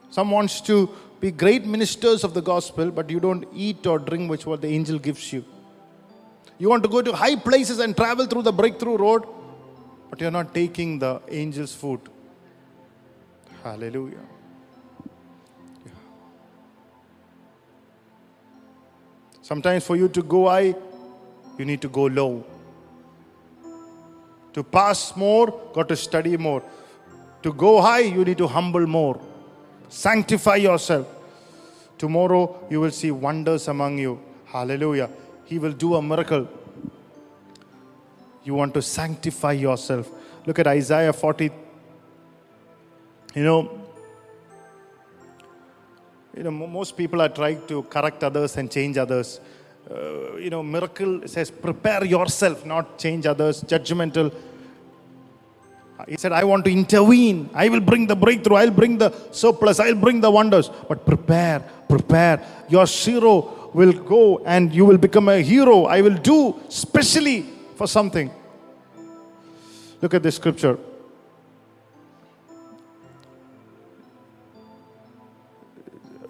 Some wants to be great ministers of the gospel, but you don't eat or drink which what the angel gives you. You want to go to high places and travel through the breakthrough road, but you're not taking the angel's food. Hallelujah. Sometimes for you to go high, you need to go low. To pass more, got to study more. To go high, you need to humble more. Sanctify yourself. Tomorrow, you will see wonders among you. Hallelujah. He will do a miracle. You want to sanctify yourself. Look at Isaiah 40. You know, you know, most people are trying to correct others and change others. Uh, you know, miracle says prepare yourself, not change others. Judgmental. He said, I want to intervene. I will bring the breakthrough. I'll bring the surplus. I'll bring the wonders. But prepare, prepare. Your zero will go and you will become a hero. I will do specially for something. Look at this scripture.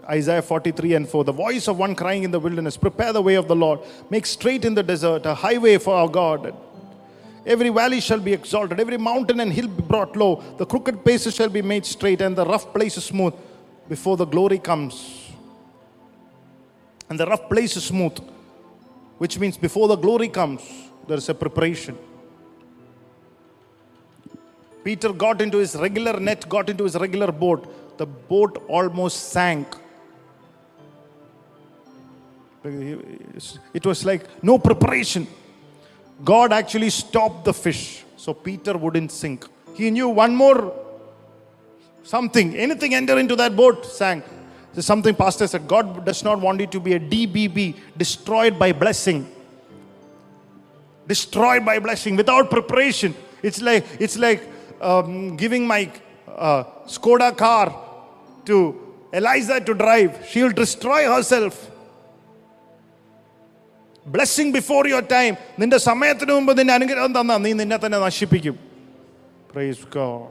Isaiah 43 and 4. The voice of one crying in the wilderness, Prepare the way of the Lord, make straight in the desert a highway for our God. Every valley shall be exalted, every mountain and hill be brought low. The crooked places shall be made straight, and the rough places smooth before the glory comes. And the rough places smooth, which means before the glory comes, there is a preparation. Peter got into his regular net, got into his regular boat. The boat almost sank. It was like no preparation. God actually stopped the fish so Peter wouldn't sink. He knew one more something, anything enter into that boat sank. This is something Pastor said God does not want you to be a DBB, destroyed by blessing. Destroyed by blessing without preparation. It's like it's like um, giving my uh, Skoda car to Eliza to drive. She will destroy herself. Blessing before your time നിന്റെ സമയത്തിന് മുമ്പ് നിന്നെ അനുഗ്രഹം തന്നാ നീ നിന്നെ തന്നെ നശിപ്പിക്കും പ്രൈസ് ഗോഡ്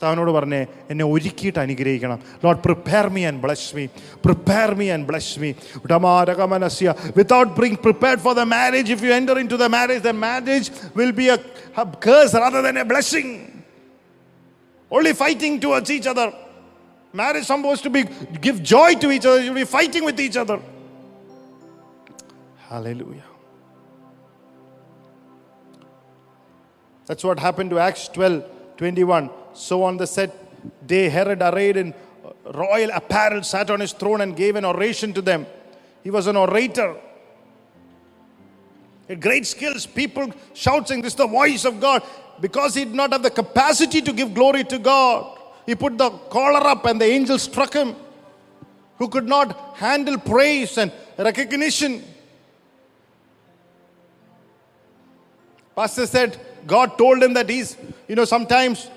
കർത്താവിനോട് പറഞ്ഞേ എന്നെ ഒരുക്കിയിട്ട് അനുഗ്രഹിക്കണം ലോട്ട് prepare me and bless me prepare me and bless me ഉടമാരകമനസ്യ without bring prepared for the marriage if you enter into the marriage the marriage will be a curse rather than a blessing only fighting towards each other marriage supposed to be give joy to each other you'll be fighting with each other Hallelujah. That's what happened to Acts 12 21. So on the set day, Herod, arrayed in royal apparel, sat on his throne and gave an oration to them. He was an orator. He had great skills, people shouting, This is the voice of God. Because he did not have the capacity to give glory to God, he put the collar up and the angel struck him. Who could not handle praise and recognition. Pastor said, God told him that he's, you know, sometimes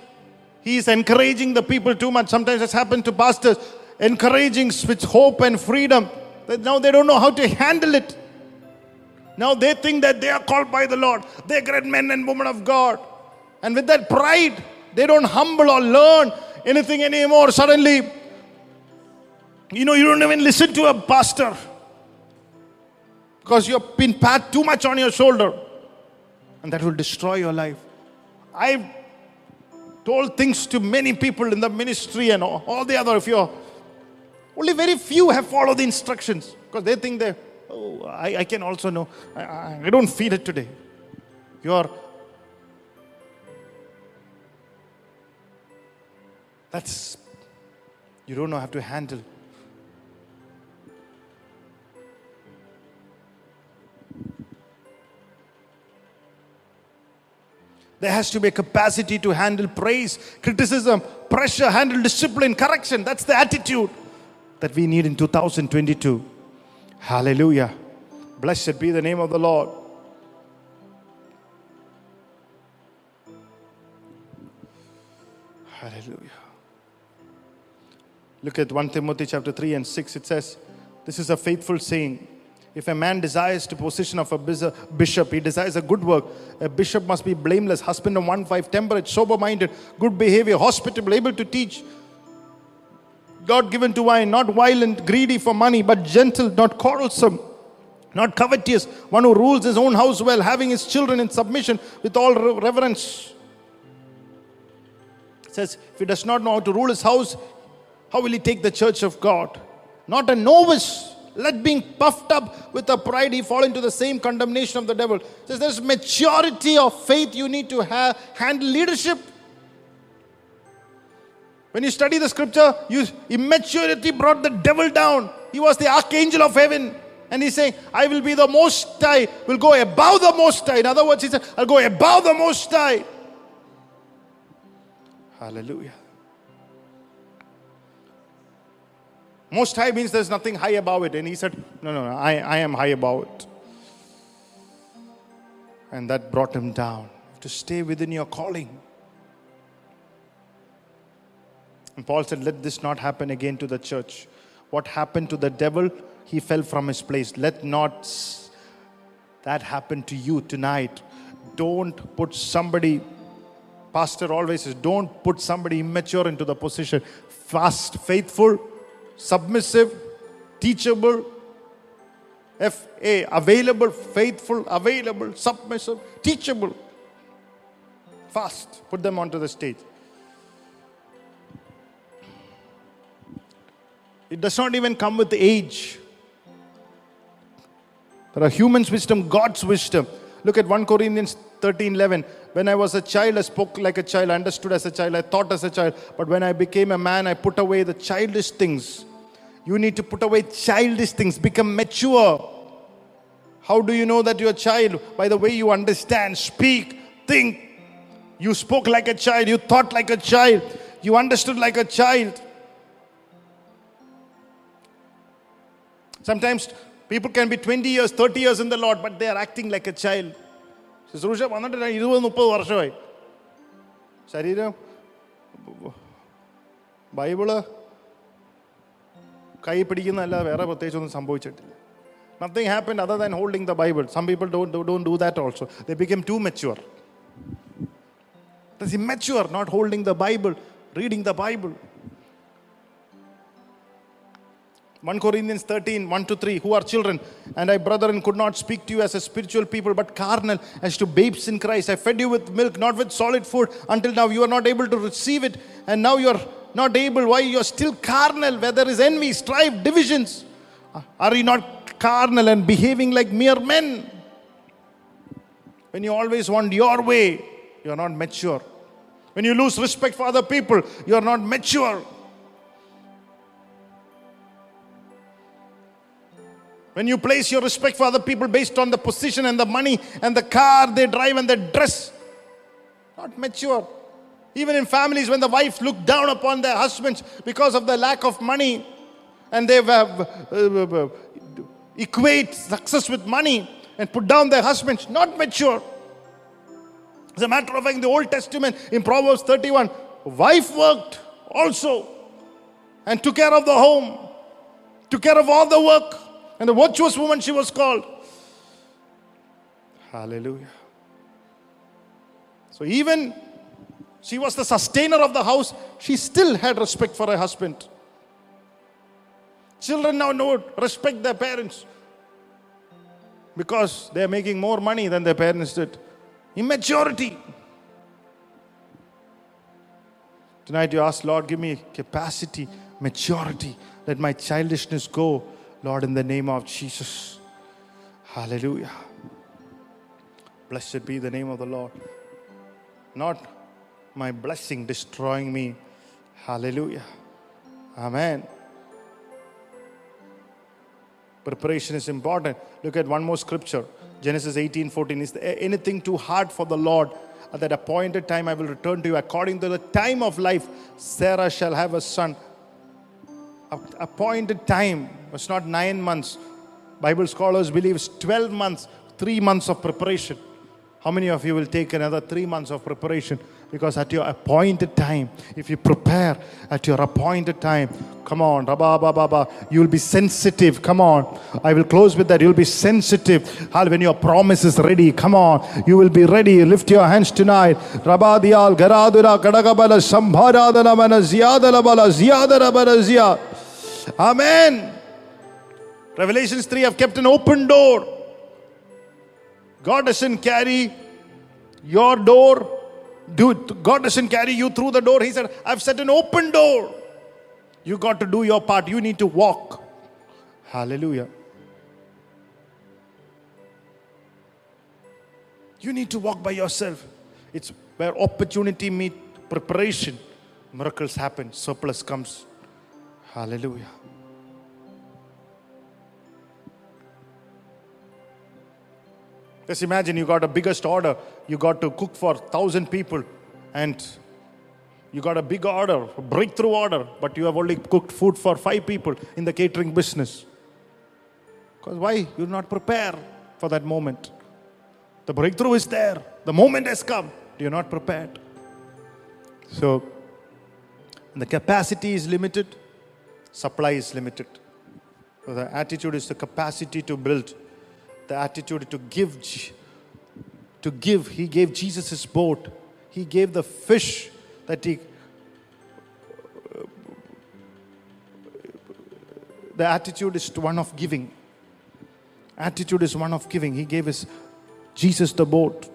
he's encouraging the people too much. Sometimes it's happened to pastors, encouraging with hope and freedom. That now they don't know how to handle it. Now they think that they are called by the Lord. They're great men and women of God. And with that pride, they don't humble or learn anything anymore. Suddenly, you know, you don't even listen to a pastor because you've been pat too much on your shoulder, and that will destroy your life. I've told things to many people in the ministry and all, all the other. If you're only very few have followed the instructions because they think they, oh, I, I can also know. I, I, I don't feel it today. You're that's you don't know how to handle. There has to be a capacity to handle praise, criticism, pressure, handle discipline, correction. That's the attitude that we need in 2022. Hallelujah. Blessed be the name of the Lord. Hallelujah. Look at 1 Timothy chapter 3 and 6. It says, This is a faithful saying. If a man desires the position of a bishop, he desires a good work. A bishop must be blameless, husband of one wife, temperate, sober minded, good behavior, hospitable, able to teach. God given to wine, not violent, greedy for money, but gentle, not quarrelsome, not covetous, one who rules his own house well, having his children in submission with all reverence. It says, if he does not know how to rule his house, how will he take the church of God? Not a novice let being puffed up with a pride, he fall into the same condemnation of the devil. Says there's maturity of faith you need to have handle leadership. When you study the scripture, you immaturity brought the devil down. He was the archangel of heaven. And he's saying, I will be the most high, will go above the most high. In other words, he said, I'll go above the most high. Hallelujah. Most high means there's nothing high above it. And he said, No, no, no, I, I am high above it. And that brought him down to stay within your calling. And Paul said, Let this not happen again to the church. What happened to the devil? He fell from his place. Let not that happen to you tonight. Don't put somebody, Pastor always says, don't put somebody immature into the position. Fast, faithful, submissive, teachable, F A, available, faithful, available, submissive, teachable. Fast, put them onto the stage. It does not even come with age. There are humans' wisdom, God's wisdom. Look at 1 Corinthians 13 11. When I was a child, I spoke like a child, I understood as a child, I thought as a child. But when I became a man, I put away the childish things. You need to put away childish things, become mature. How do you know that you're a child? By the way you understand, speak, think. You spoke like a child, you thought like a child, you understood like a child. Sometimes people can be 20 years, 30 years in the Lord, but they are acting like a child. ശുശ്രൂഷ വന്നിട്ട് ഇരുപത് മുപ്പത് വർഷമായി. ശരീരം Bible കൈ പിടിക്കുന്നതല്ല വേറെ പ്രത്യേകിച്ചൊന്നും സംഭവിച്ചിട്ടില്ല. Nothing happen other than holding the Bible some people don't don't do that also the become to mature it is immature, not holding the Bible reading ദ Bible. 1 Corinthians 13, 1 to 3, who are children, and I, brethren, could not speak to you as a spiritual people, but carnal, as to babes in Christ. I fed you with milk, not with solid food. Until now, you are not able to receive it, and now you are not able. Why? You're still carnal, where there is envy, strife, divisions. Are you not carnal and behaving like mere men? When you always want your way, you're not mature. When you lose respect for other people, you're not mature. When you place your respect for other people based on the position and the money and the car they drive and the dress, not mature. Even in families, when the wife look down upon their husbands because of the lack of money, and they uh, uh, equate success with money and put down their husbands, not mature. As a matter of fact, in the Old Testament, in Proverbs 31, wife worked also and took care of the home, took care of all the work, and the virtuous woman she was called. Hallelujah. So even she was the sustainer of the house, she still had respect for her husband. Children now know respect their parents because they are making more money than their parents did. Immaturity. Tonight you ask, Lord, give me capacity, maturity. Let my childishness go, Lord, in the name of Jesus. Hallelujah. Blessed be the name of the Lord. Not my blessing destroying me. Hallelujah. Amen. Preparation is important. Look at one more scripture. Genesis 18 14. Is there anything too hard for the Lord? At that appointed time, I will return to you. According to the time of life, Sarah shall have a son. Appointed time was not nine months. Bible scholars believe it's 12 months, three months of preparation. How many of you will take another three months of preparation? Because at your appointed time, if you prepare at your appointed time, come on, rabba, baba, you will be sensitive. Come on. I will close with that. You'll be sensitive. When your promise is ready, come on. You will be ready. Lift your hands tonight. Rabadial, Garadura, Kadagabala, Sambharadana, Mana, Bala, Bala. Amen. Revelations 3 have kept an open door. God doesn't carry your door. Dude, God doesn't carry you through the door. He said, I've set an open door. You got to do your part. You need to walk. Hallelujah. You need to walk by yourself. It's where opportunity meet preparation. Miracles happen. Surplus comes. Hallelujah. Just imagine you got a biggest order. You got to cook for thousand people, and you got a big order, a breakthrough order, but you have only cooked food for five people in the catering business. Because why? You're not prepared for that moment. The breakthrough is there. The moment has come. You're not prepared. So, the capacity is limited, supply is limited. So the attitude is the capacity to build the attitude to give to give. He gave jesus his boat. He gave the fish that he the attitude is one of giving. Attitude is one of giving. He gave his jesus the boat.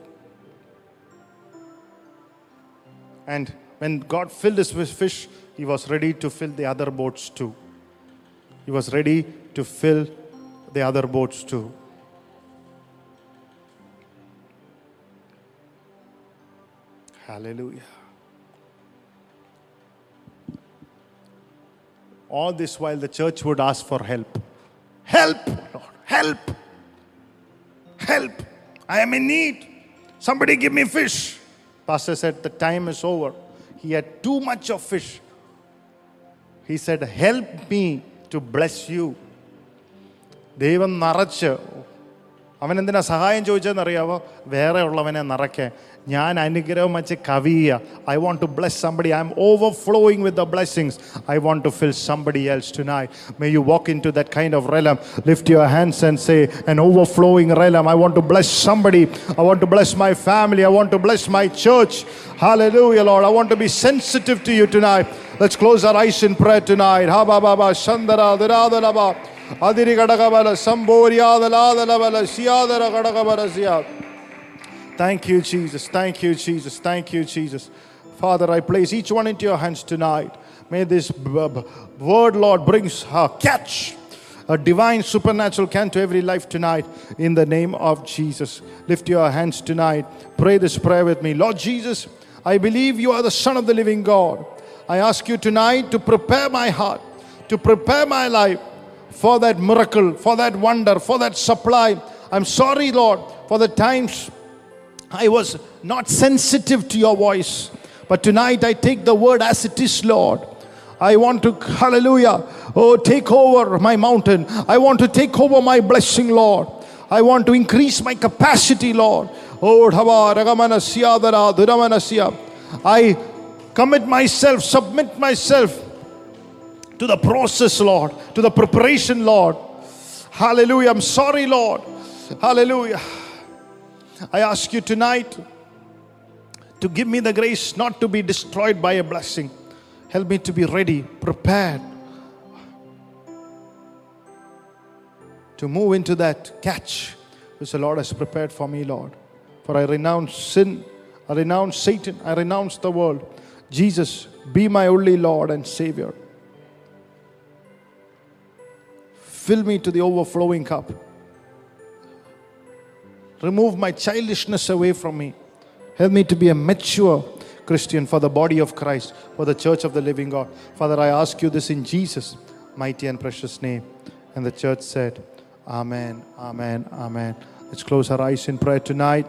And when god filled his fish he was ready to fill the other boats too. He was ready to fill the other boats too Hallelujah. All this while the church would ask for help. Help, Lord, help. Help. I am in need. Somebody give me fish. Pastor said, The time is over. He had too much of fish. He said, Help me to bless you. ദൈവം നിറച്ച് അവൻ എന്തിനാ സഹായം ചോദിച്ചതെന്നറിയാവോ വേറെ ഉള്ളവനെ നിറയ്ക്കാൻ ഞാൻ അനുഗ്രഹം വെച്ച് കവിയ I want to bless somebody I am overflowing with the blessings I want to fill somebody else tonight may you walk into that kind of realm lift your hands and say an overflowing realm. I want to bless somebody. I want to bless my family. I want to bless my church. Hallelujah, Lord. I want to be sensitive to you tonight. Let's close our eyes in prayer tonight. Ha ba ba ba shandara dira ba. Adiri kadagabala samboryadaladalabala siyadara kadagabala siyad. Thank you, Jesus. Thank you, Jesus. Thank you, Jesus. Father, I place each one into your hands tonight. May this word, Lord, brings a catch, a divine supernatural can to every life tonight in the name of Jesus. Lift your hands tonight. Pray this prayer with me. Lord Jesus, I believe you are the Son of the living God. I ask you tonight to prepare my heart, to prepare my life for that miracle, for that wonder, for that supply. I'm sorry, Lord, for the times I was not sensitive to your voice. But tonight I take the word as it is, Lord. I want to, hallelujah, oh, take over my mountain. I want to take over my blessing, Lord. I want to increase my capacity, Lord. Oh. I commit myself, submit myself to the process, Lord, to the preparation, Lord. Hallelujah. I'm sorry, Lord. Hallelujah. I ask you tonight to give me the grace not to be destroyed by a blessing. Help me to be ready, prepared to move into that catch which the Lord has prepared for me, Lord. For I renounce sin, I renounce Satan, I renounce the world. Jesus, be my only Lord and Savior. Fill me to the overflowing cup. Remove my childishness away from me. Help me to be a mature Christian for the body of Christ, for the church of the living God. Father, I ask you this in Jesus' mighty and precious name. And the church said, Amen, Amen, Amen. Let's close our eyes in prayer tonight.